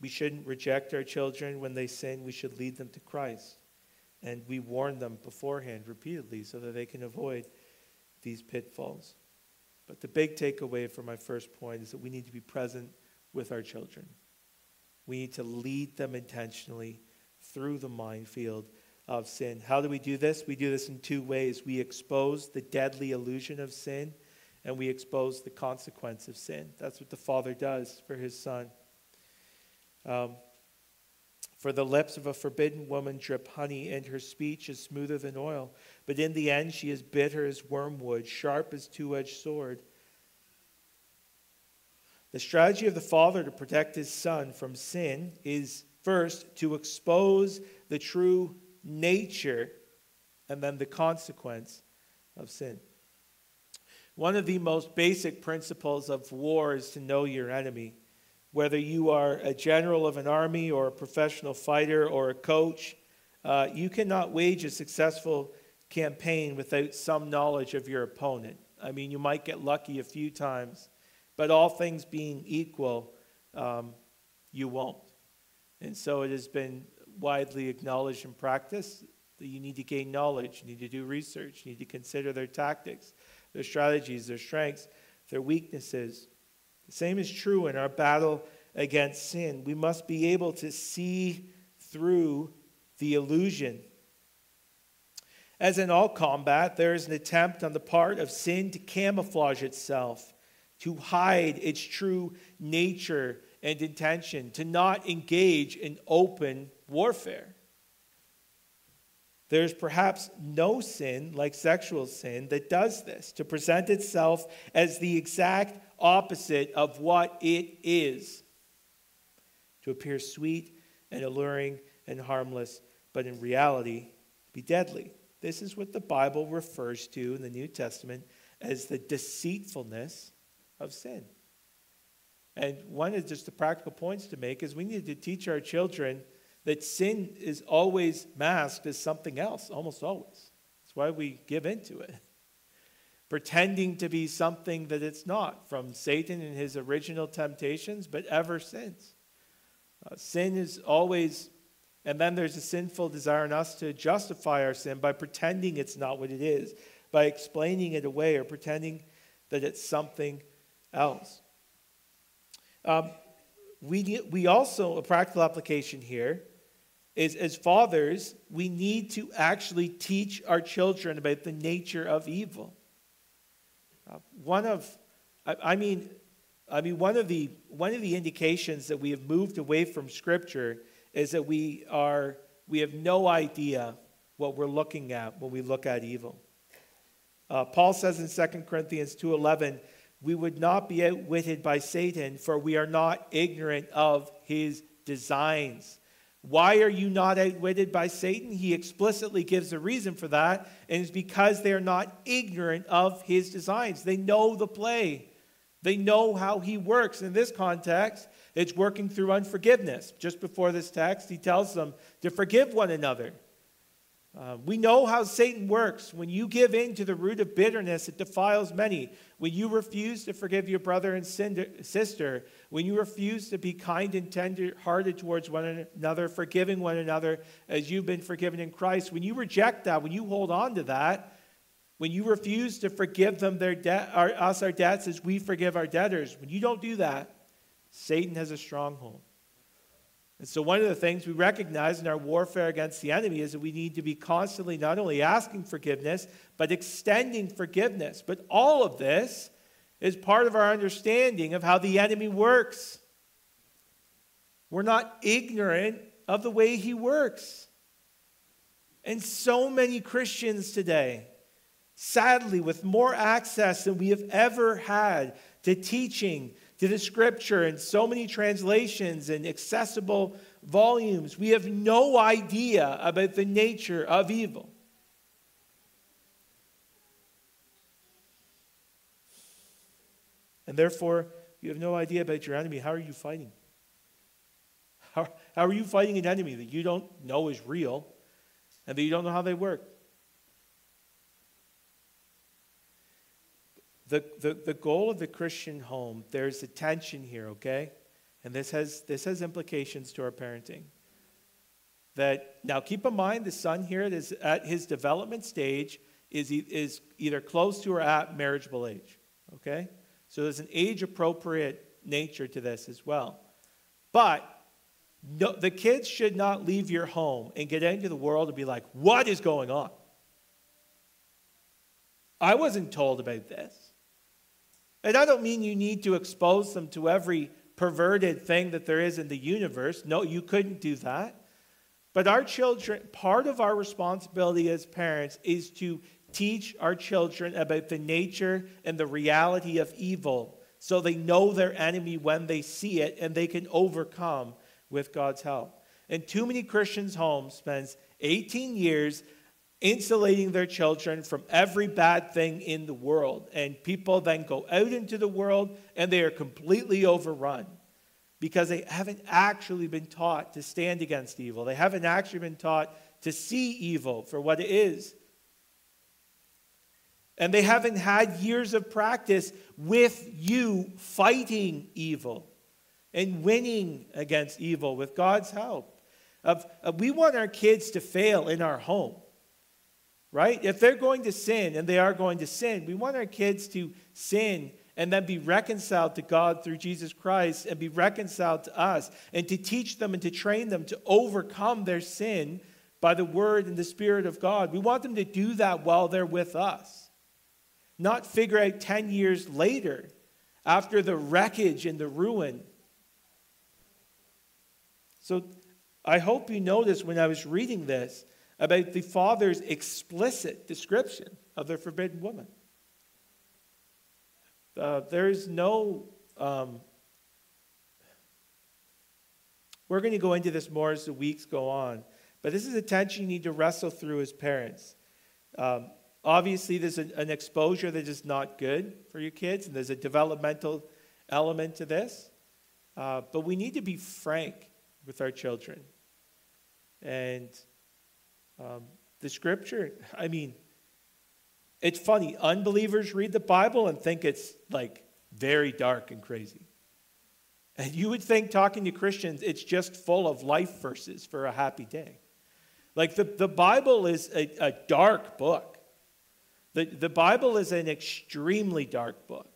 We shouldn't reject our children when they sin. We should lead them to Christ. And we warn them beforehand repeatedly so that they can avoid these pitfalls. But the big takeaway from my first point is that we need to be present with our children. We need to lead them intentionally through the minefield of sin. How do we do this? We do this in two ways. We expose the deadly illusion of sin, and we expose the consequence of sin. That's what the Father does for his Son. Um, for the lips of a forbidden woman drip honey, and her speech is smoother than oil. But in the end, she is bitter as wormwood, sharp as two edged sword. The strategy of the Father to protect his Son from sin is first to expose the true nature and then the consequence of sin. One of the most basic principles of war is to know your enemy. Whether you are a general of an army or a professional fighter or a coach, uh, you cannot wage a successful campaign without some knowledge of your opponent. I mean, you might get lucky a few times, but all things being equal, um, you won't. And so it has been widely acknowledged in practice that you need to gain knowledge, you need to do research, you need to consider their tactics, their strategies, their strengths, their weaknesses. The same is true in our battle against sin. We must be able to see through the illusion. As in all combat, there is an attempt on the part of sin to camouflage itself, to hide its true nature and intention, to not engage in open warfare. There's perhaps no sin like sexual sin that does this, to present itself as the exact opposite of what it is, to appear sweet and alluring and harmless, but in reality, be deadly. This is what the Bible refers to in the New Testament as the deceitfulness of sin. And one of just the practical points to make is we need to teach our children that sin is always masked as something else, almost always. That's why we give into it. Pretending to be something that it's not, from Satan and his original temptations, but ever since. Uh, sin is always, and then there's a sinful desire in us to justify our sin by pretending it's not what it is, by explaining it away or pretending that it's something else. Um, we, we also, a practical application here, is as fathers, we need to actually teach our children about the nature of evil. Uh, one of, I, I, mean, I mean, one of the one of the indications that we have moved away from Scripture is that we are we have no idea what we're looking at when we look at evil. Uh, Paul says in 2 Corinthians 2:11, "We would not be outwitted by Satan, for we are not ignorant of his designs." Why are you not outwitted by Satan? He explicitly gives a reason for that, and it's because they are not ignorant of his designs. They know the play, they know how he works. In this context, it's working through unforgiveness. Just before this text, he tells them to forgive one another. Uh, we know how Satan works. When you give in to the root of bitterness, it defiles many. When you refuse to forgive your brother and sister, when you refuse to be kind and tender hearted towards one another, forgiving one another as you've been forgiven in Christ, when you reject that, when you hold on to that, when you refuse to forgive them their debt, us our debts as we forgive our debtors, when you don't do that, Satan has a stronghold. And so, one of the things we recognize in our warfare against the enemy is that we need to be constantly not only asking forgiveness, but extending forgiveness. But all of this is part of our understanding of how the enemy works. We're not ignorant of the way he works. And so many Christians today, sadly, with more access than we have ever had to teaching, to the scripture in so many translations and accessible volumes, we have no idea about the nature of evil. And therefore, you have no idea about your enemy. How are you fighting? How, how are you fighting an enemy that you don't know is real and that you don't know how they work? The, the, the goal of the Christian home, there's a tension here, okay? and this has, this has implications to our parenting. That now keep in mind the son here is at his development stage is, is either close to or at marriageable age. Okay? So there's an age appropriate nature to this as well. But no, the kids should not leave your home and get into the world and be like, what is going on? I wasn't told about this. And I don't mean you need to expose them to every perverted thing that there is in the universe. No, you couldn't do that. But our children, part of our responsibility as parents is to teach our children about the nature and the reality of evil so they know their enemy when they see it and they can overcome with God's help. And too many Christians' homes spends 18 years insulating their children from every bad thing in the world. And people then go out into the world and they are completely overrun because they haven't actually been taught to stand against evil. They haven't actually been taught to see evil for what it is. And they haven't had years of practice with you fighting evil and winning against evil with God's help. Of, we want our kids to fail in our home right? If they're going to sin, and they are going to sin, we want our kids to sin and then be reconciled to God through Jesus Christ and be reconciled to us and to teach them and to train them to overcome their sin by the word and the spirit of God. We want them to do that while they're with us, not figure out 10 years later after the wreckage and the ruin. So I hope you noticed when I was reading this about the father's explicit description of the forbidden woman. Uh, there is no. Um, we're going to go into this more as the weeks go on, but this is a tension you need to wrestle through as parents. Um, obviously, there's a, an exposure that is not good for your kids, and there's a developmental element to this. Uh, but we need to be frank with our children. And um, the scripture, I mean, it's funny. Unbelievers read the Bible and think it's like very dark and crazy. And you would think, talking to Christians, it's just full of life verses for a happy day. Like the, the Bible is a, a dark book. The, the Bible is an extremely dark book.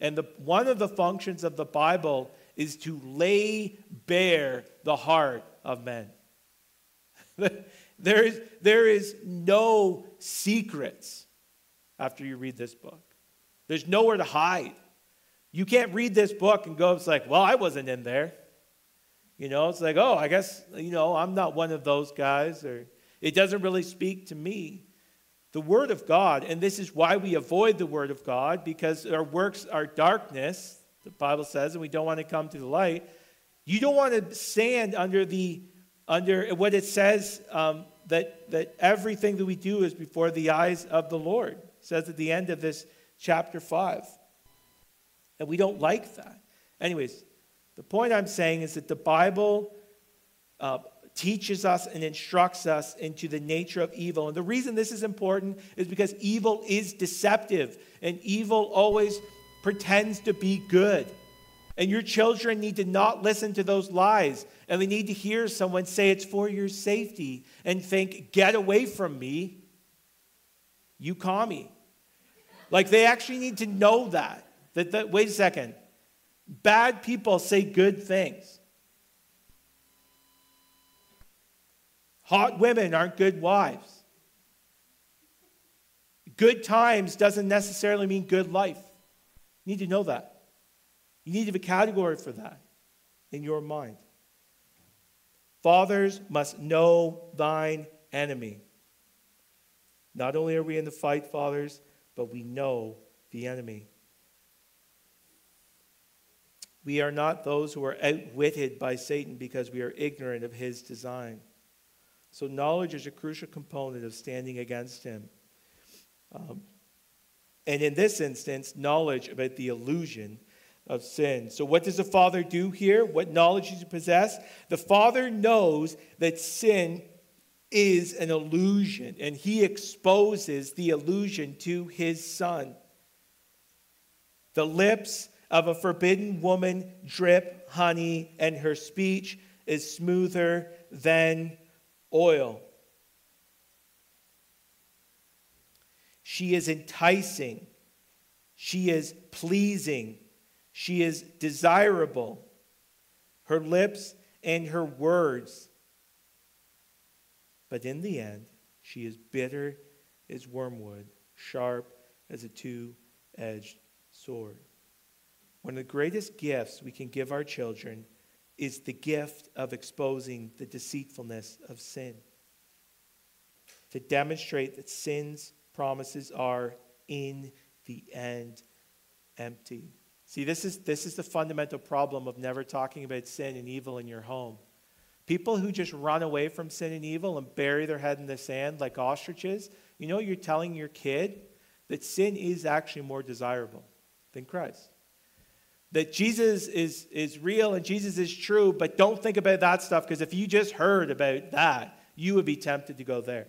And the, one of the functions of the Bible is to lay bare the heart of men. There is, there is no secrets after you read this book. There's nowhere to hide. You can't read this book and go, it's like, well, I wasn't in there. You know, it's like, oh, I guess, you know, I'm not one of those guys, or it doesn't really speak to me. The Word of God, and this is why we avoid the Word of God, because our works are darkness, the Bible says, and we don't want to come to the light. You don't want to stand under the under what it says um, that, that everything that we do is before the eyes of the Lord. It says at the end of this chapter 5. And we don't like that. Anyways, the point I'm saying is that the Bible uh, teaches us and instructs us into the nature of evil. And the reason this is important is because evil is deceptive, and evil always pretends to be good. And your children need to not listen to those lies. And they need to hear someone say it's for your safety and think, get away from me, you commie. Like they actually need to know that. That, that wait a second. Bad people say good things. Hot women aren't good wives. Good times doesn't necessarily mean good life. You need to know that. You need to have a category for that in your mind. Fathers must know thine enemy. Not only are we in the fight, fathers, but we know the enemy. We are not those who are outwitted by Satan because we are ignorant of his design. So, knowledge is a crucial component of standing against him. Um, and in this instance, knowledge about the illusion of sin. So, what does the Father do here? What knowledge does he possess? The Father knows that sin is an illusion, and he exposes the illusion to his Son. The lips of a forbidden woman drip honey, and her speech is smoother than oil. She is enticing. She is pleasing. She is desirable. Her lips and her words. But in the end, she is bitter as wormwood, sharp as a two edged sword. One of the greatest gifts we can give our children is the gift of exposing the deceitfulness of sin. To demonstrate that sin's promises are in the end empty. See, this is, this is the fundamental problem of never talking about sin and evil in your home. People who just run away from sin and evil and bury their head in the sand like ostriches, you know, you're telling your kid that sin is actually more desirable than Christ. That Jesus is, is real and Jesus is true, but don't think about that stuff because if you just heard about that, you would be tempted to go there.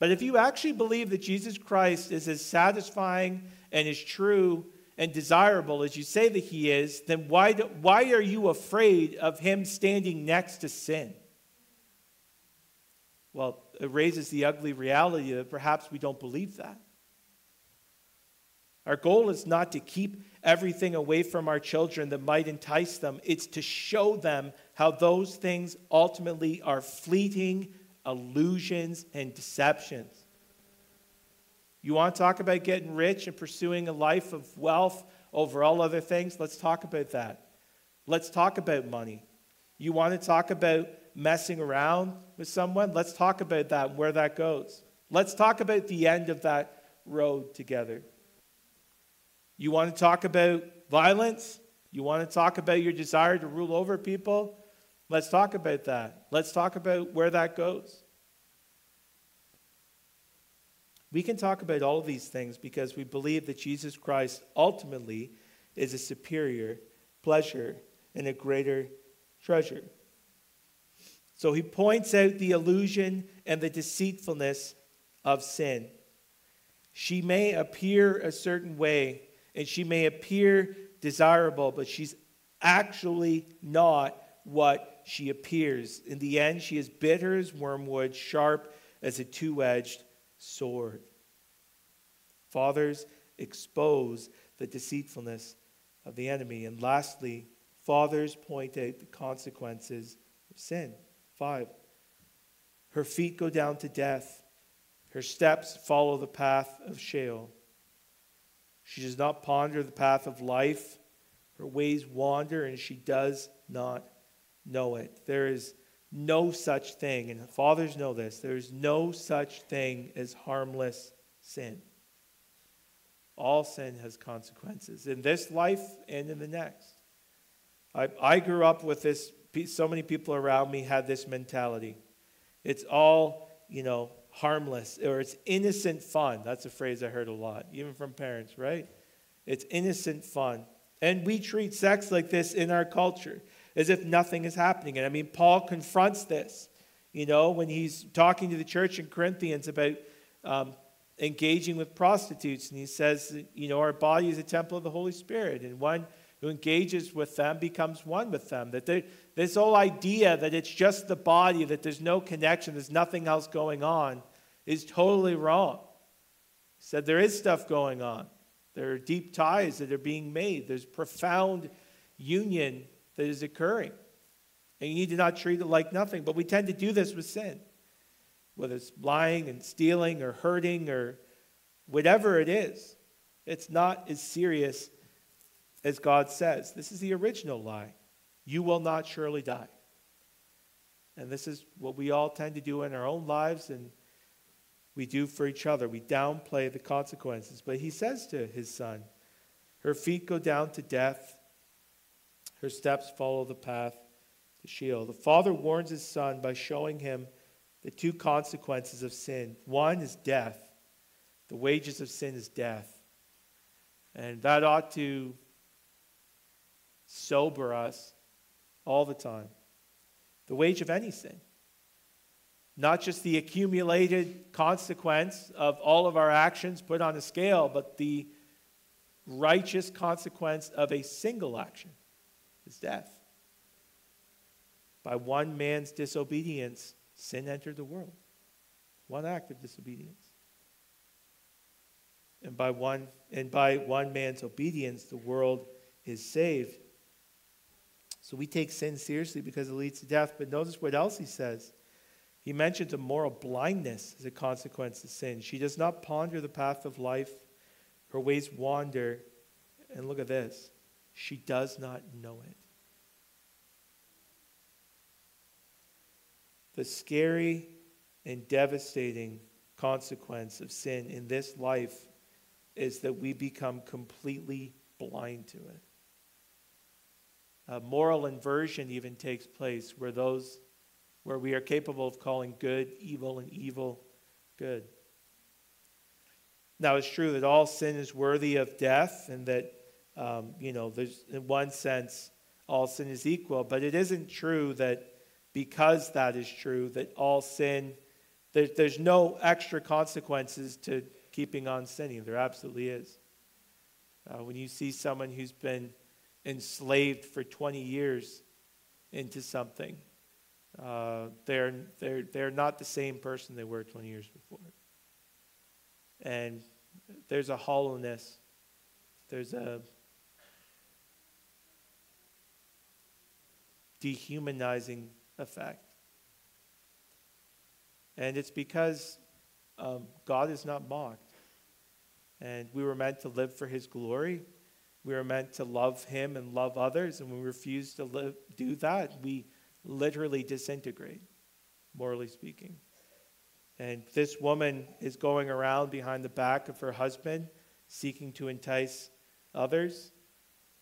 But if you actually believe that Jesus Christ is as satisfying and as true and desirable as you say that he is, then why, do, why are you afraid of him standing next to sin? Well, it raises the ugly reality that perhaps we don't believe that. Our goal is not to keep everything away from our children that might entice them, it's to show them how those things ultimately are fleeting illusions and deceptions. You want to talk about getting rich and pursuing a life of wealth over all other things? Let's talk about that. Let's talk about money. You want to talk about messing around with someone? Let's talk about that and where that goes. Let's talk about the end of that road together. You want to talk about violence? You want to talk about your desire to rule over people? Let's talk about that. Let's talk about where that goes. We can talk about all of these things because we believe that Jesus Christ ultimately is a superior pleasure and a greater treasure. So he points out the illusion and the deceitfulness of sin. She may appear a certain way and she may appear desirable, but she's actually not what she appears. In the end, she is bitter as wormwood, sharp as a two edged sword. Fathers, expose the deceitfulness of the enemy. And lastly, fathers point out the consequences of sin. Five, her feet go down to death, her steps follow the path of Sheol. She does not ponder the path of life. Her ways wander, and she does not know it. There is no such thing, and fathers know this there is no such thing as harmless sin. All sin has consequences in this life and in the next. I, I grew up with this, so many people around me had this mentality. It's all, you know, harmless or it's innocent fun. That's a phrase I heard a lot, even from parents, right? It's innocent fun. And we treat sex like this in our culture as if nothing is happening. And I mean, Paul confronts this, you know, when he's talking to the church in Corinthians about um, engaging with prostitutes. And he says, you know, our body is a temple of the Holy Spirit. And one who engages with them becomes one with them. That this whole idea that it's just the body, that there's no connection, there's nothing else going on, is totally wrong. He said there is stuff going on. There are deep ties that are being made. There's profound union that is occurring. And you need to not treat it like nothing. But we tend to do this with sin, whether it's lying and stealing or hurting or whatever it is. It's not as serious as God says. This is the original lie. You will not surely die. And this is what we all tend to do in our own lives and we do for each other. We downplay the consequences. But he says to his son, Her feet go down to death, her steps follow the path to Sheol. The father warns his son by showing him the two consequences of sin one is death, the wages of sin is death. And that ought to sober us all the time. The wage of any sin. Not just the accumulated consequence of all of our actions put on a scale, but the righteous consequence of a single action is death. By one man's disobedience, sin entered the world. One act of disobedience. And by one and by one man's obedience, the world is saved. So we take sin seriously because it leads to death. But notice what else he says. He mentions a moral blindness as a consequence of sin. She does not ponder the path of life, her ways wander. And look at this she does not know it. The scary and devastating consequence of sin in this life is that we become completely blind to it. A moral inversion even takes place where those where we are capable of calling good evil and evil good. Now, it's true that all sin is worthy of death, and that, um, you know, there's, in one sense, all sin is equal, but it isn't true that because that is true, that all sin, there, there's no extra consequences to keeping on sinning. There absolutely is. Uh, when you see someone who's been enslaved for 20 years into something, uh, they're, they're, they're not the same person they were 20 years before. And there's a hollowness, there's a dehumanizing effect. And it's because um, God is not mocked. And we were meant to live for His glory. We were meant to love Him and love others. And when we refuse to live, do that, we literally disintegrate, morally speaking. And this woman is going around behind the back of her husband, seeking to entice others.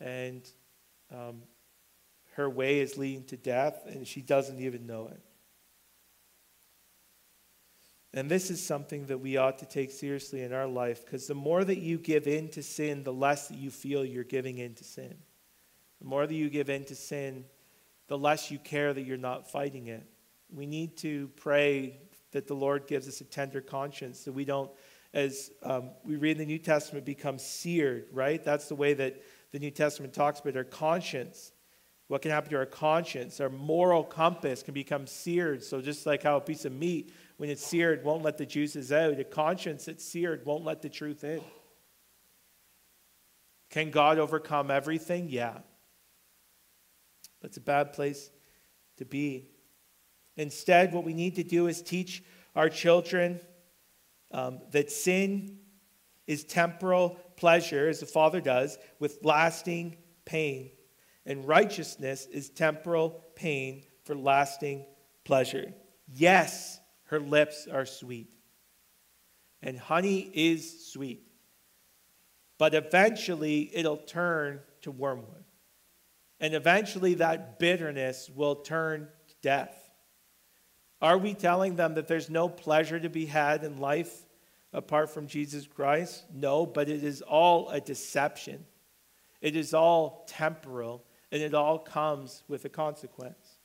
And um, her way is leading to death, and she doesn't even know it. And this is something that we ought to take seriously in our life because the more that you give in to sin, the less that you feel you're giving in to sin. The more that you give in to sin, the less you care that you're not fighting it. We need to pray that the Lord gives us a tender conscience so we don't, as um, we read in the New Testament, become seared, right? That's the way that the New Testament talks about our conscience. What can happen to our conscience? Our moral compass can become seared. So, just like how a piece of meat, when it's seared, won't let the juices out, a conscience that's seared won't let the truth in. Can God overcome everything? Yeah. That's a bad place to be. Instead, what we need to do is teach our children um, that sin is temporal pleasure, as the Father does, with lasting pain. And righteousness is temporal pain for lasting pleasure. Yes, her lips are sweet. And honey is sweet. But eventually it'll turn to wormwood. And eventually that bitterness will turn to death. Are we telling them that there's no pleasure to be had in life apart from Jesus Christ? No, but it is all a deception. It is all temporal, and it all comes with a consequence.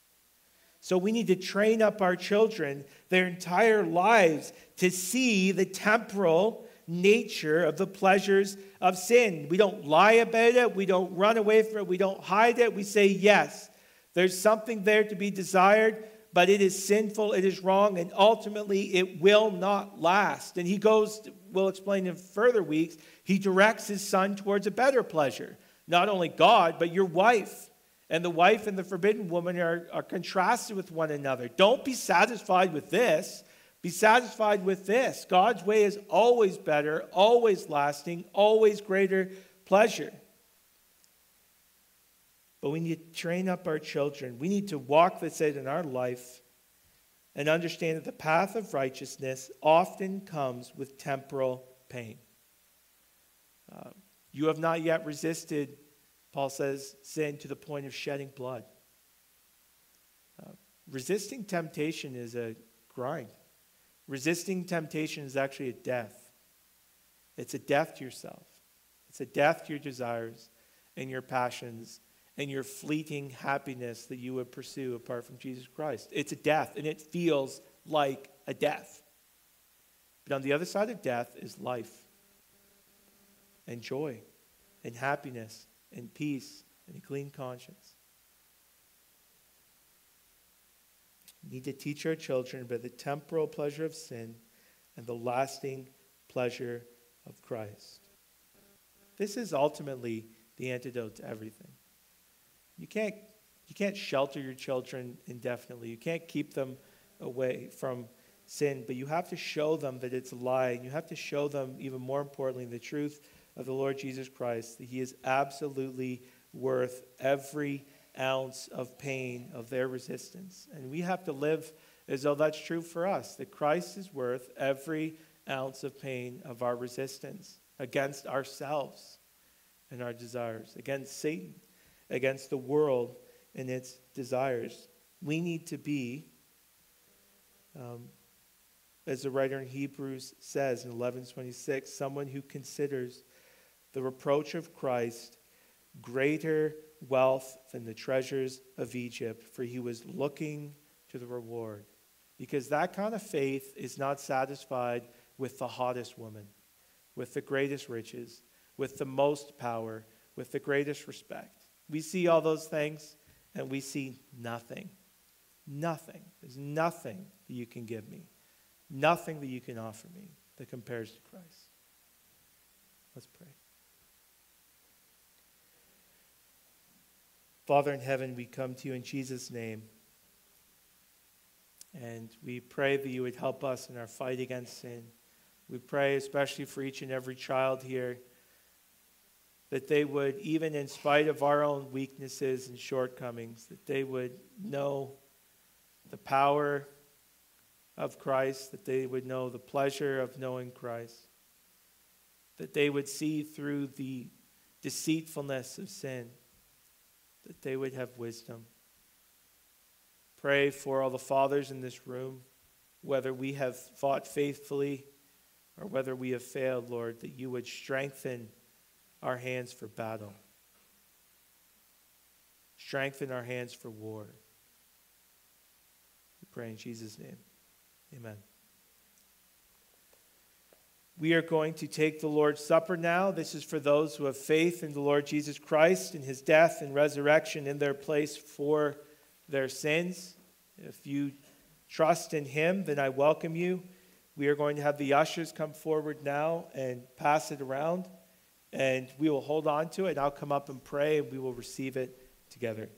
So we need to train up our children their entire lives to see the temporal nature of the pleasures of sin. We don't lie about it, we don't run away from it, we don't hide it. We say, yes, there's something there to be desired, but it is sinful, it is wrong, and ultimately it will not last. And he goes, we'll explain in further weeks, he directs his son towards a better pleasure. Not only God, but your wife. And the wife and the forbidden woman are, are contrasted with one another. Don't be satisfied with this. Be satisfied with this. God's way is always better, always lasting, always greater pleasure. But we need to train up our children. We need to walk this out in our life and understand that the path of righteousness often comes with temporal pain. Uh, you have not yet resisted, Paul says, sin to the point of shedding blood. Uh, resisting temptation is a grind. Resisting temptation is actually a death. It's a death to yourself, it's a death to your desires and your passions and your fleeting happiness that you would pursue apart from Jesus Christ. It's a death, and it feels like a death. But on the other side of death is life and joy and happiness and peace and a clean conscience. We need to teach our children about the temporal pleasure of sin and the lasting pleasure of Christ. This is ultimately the antidote to everything. You can't, you can't shelter your children indefinitely. You can't keep them away from sin, but you have to show them that it's a lie. And you have to show them, even more importantly, the truth of the Lord Jesus Christ, that He is absolutely worth every ounce of pain of their resistance. And we have to live as though that's true for us, that Christ is worth every ounce of pain of our resistance against ourselves and our desires, against Satan, against the world and its desires. We need to be, um, as the writer in Hebrews says in 1126, someone who considers the reproach of Christ greater wealth than the treasures of Egypt, for he was looking to the reward. Because that kind of faith is not satisfied with the hottest woman, with the greatest riches, with the most power, with the greatest respect. We see all those things and we see nothing. Nothing. There's nothing that you can give me, nothing that you can offer me that compares to Christ. Let's pray. Father in heaven, we come to you in Jesus' name. And we pray that you would help us in our fight against sin. We pray especially for each and every child here that they would, even in spite of our own weaknesses and shortcomings, that they would know the power of Christ, that they would know the pleasure of knowing Christ, that they would see through the deceitfulness of sin that they would have wisdom. Pray for all the fathers in this room, whether we have fought faithfully or whether we have failed, Lord, that you would strengthen our hands for battle, strengthen our hands for war. We pray in Jesus' name. Amen. We are going to take the Lord's Supper now. This is for those who have faith in the Lord Jesus Christ and his death and resurrection in their place for their sins. If you trust in him, then I welcome you. We are going to have the ushers come forward now and pass it around, and we will hold on to it. I'll come up and pray, and we will receive it together.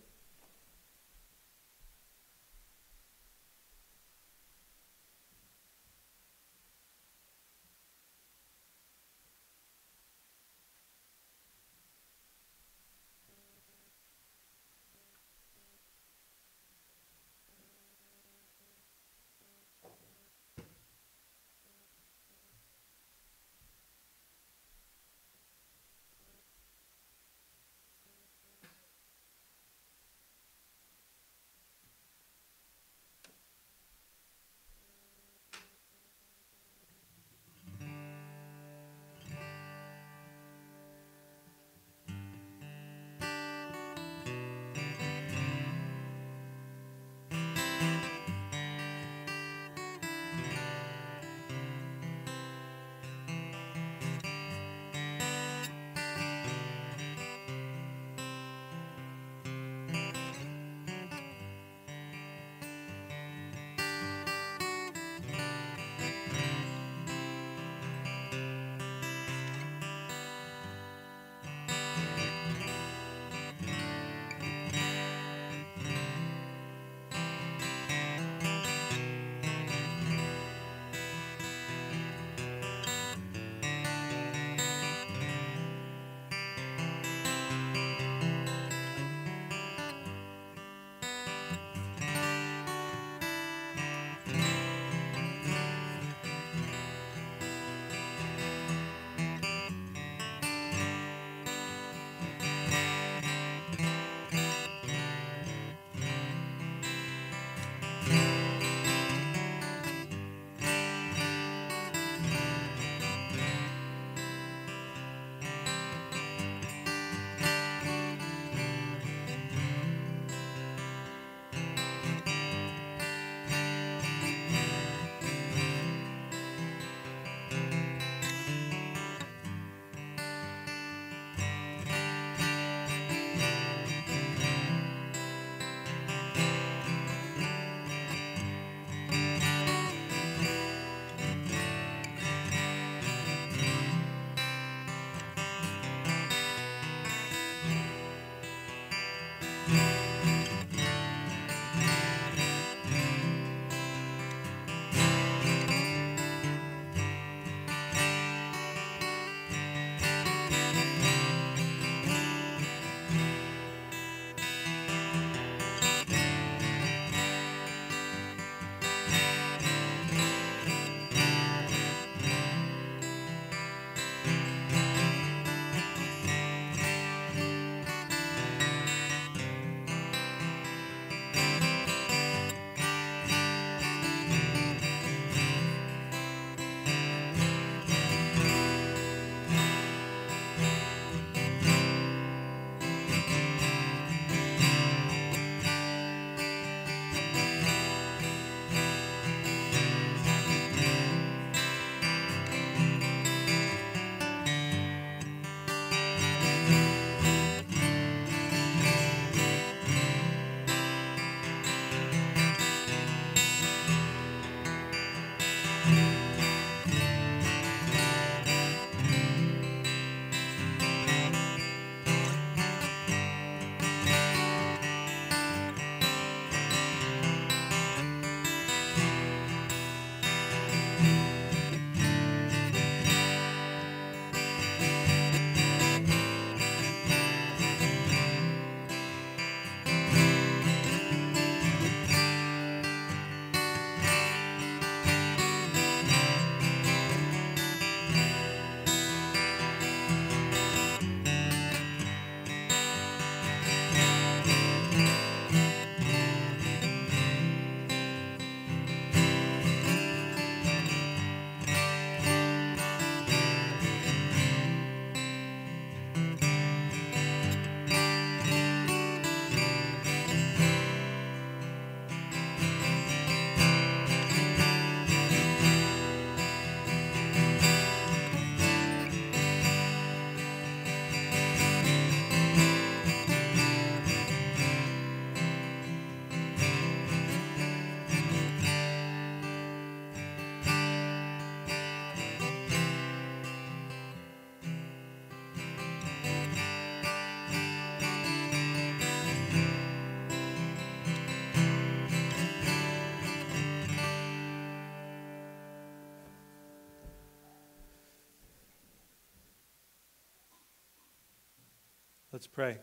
pray.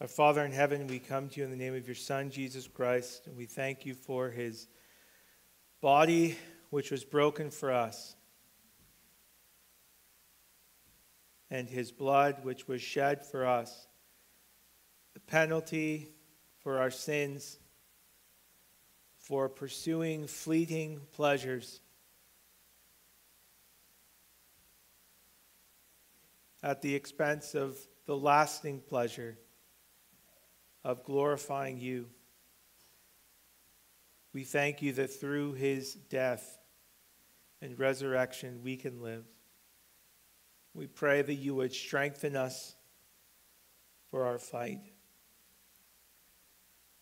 Our Father in heaven, we come to you in the name of your Son, Jesus Christ, and we thank you for his body which was broken for us, and his blood which was shed for us. The penalty for our sins, for pursuing fleeting pleasures at the expense of the lasting pleasure of glorifying you. We thank you that through his death and resurrection we can live. We pray that you would strengthen us for our fight.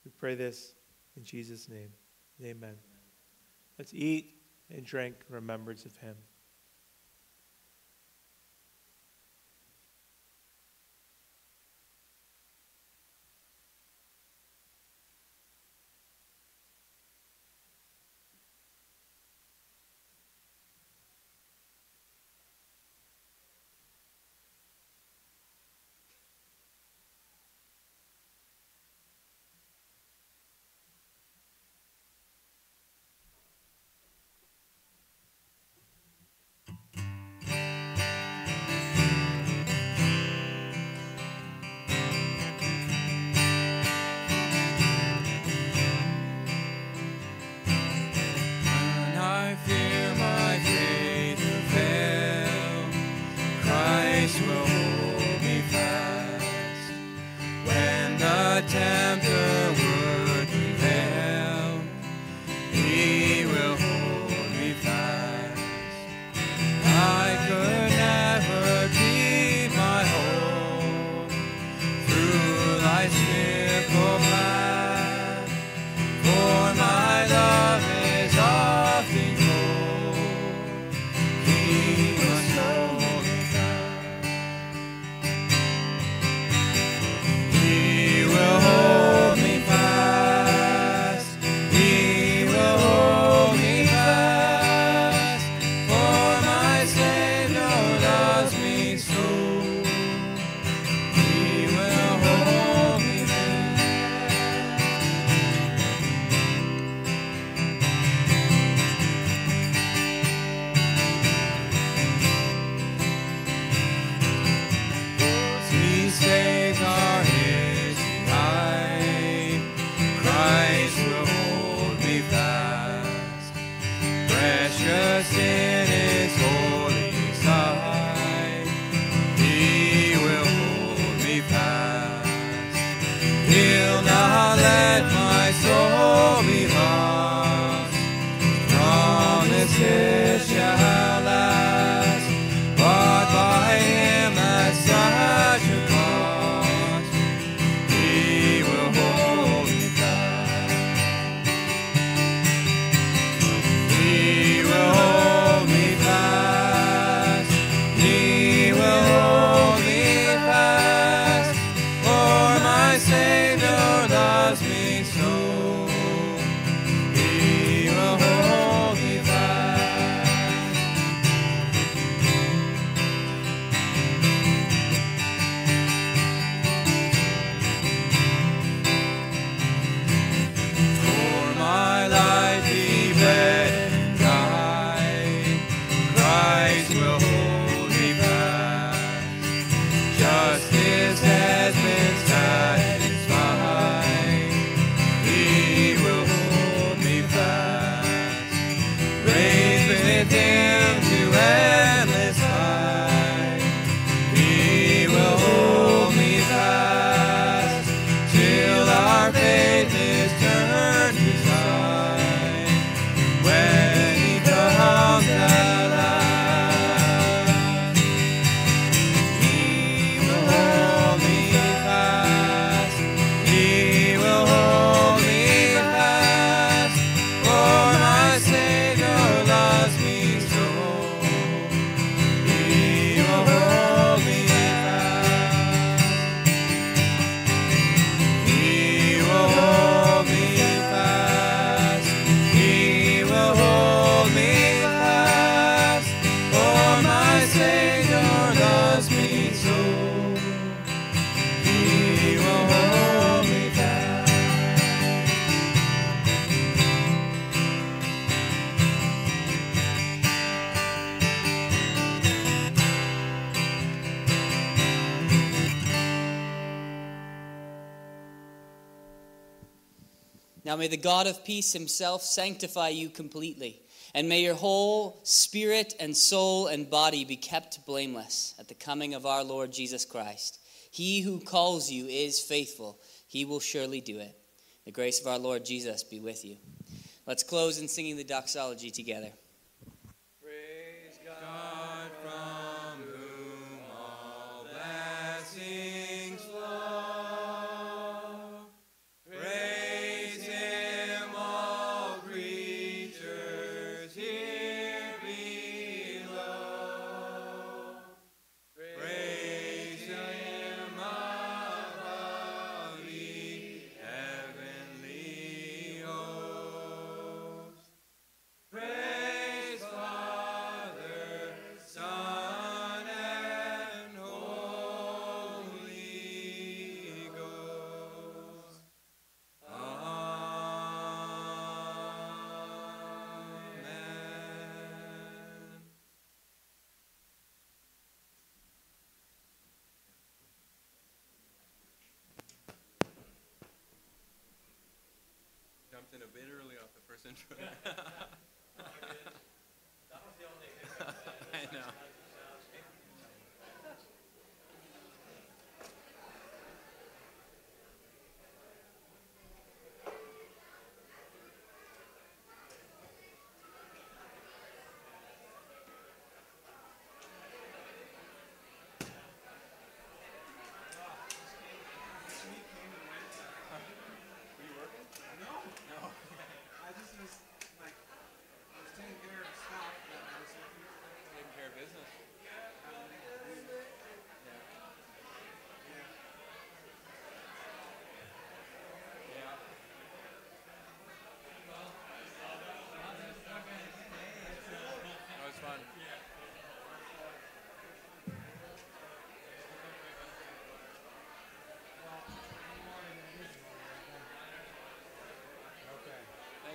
We pray this in Jesus' name. Amen. Let's eat and drink in remembrance of him. Now may the God of peace himself sanctify you completely, and may your whole spirit and soul and body be kept blameless at the coming of our Lord Jesus Christ. He who calls you is faithful, he will surely do it. The grace of our Lord Jesus be with you. Let's close in singing the doxology together. hundred.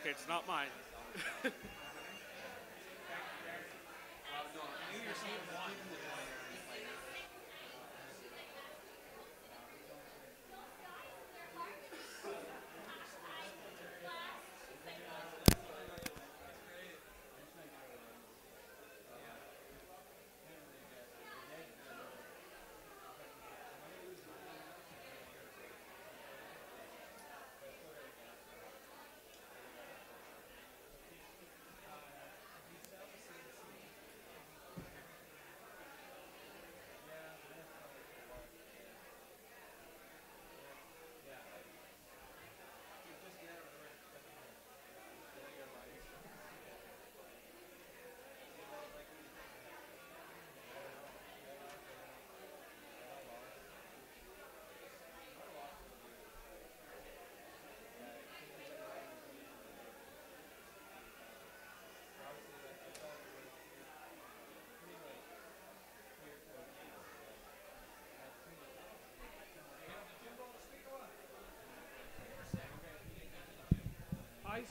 Okay, it's not mine.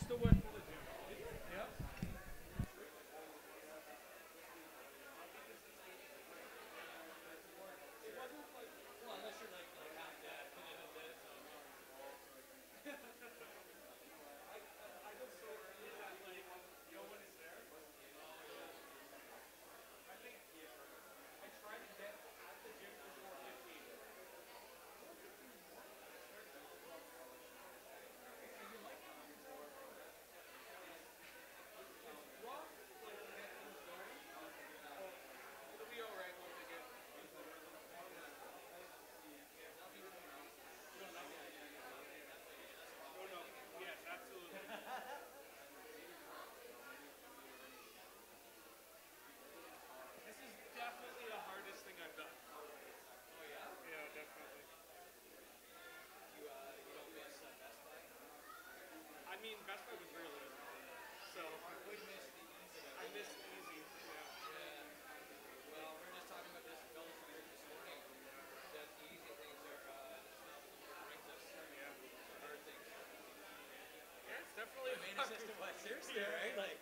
What's the? So. I missed the easy. Yeah. Well, we were just talking about this this morning. That the easy things are uh, it's not what brings us. Yeah. The hard things. Yeah, it's definitely. I mean, it's just what seriously, right? Like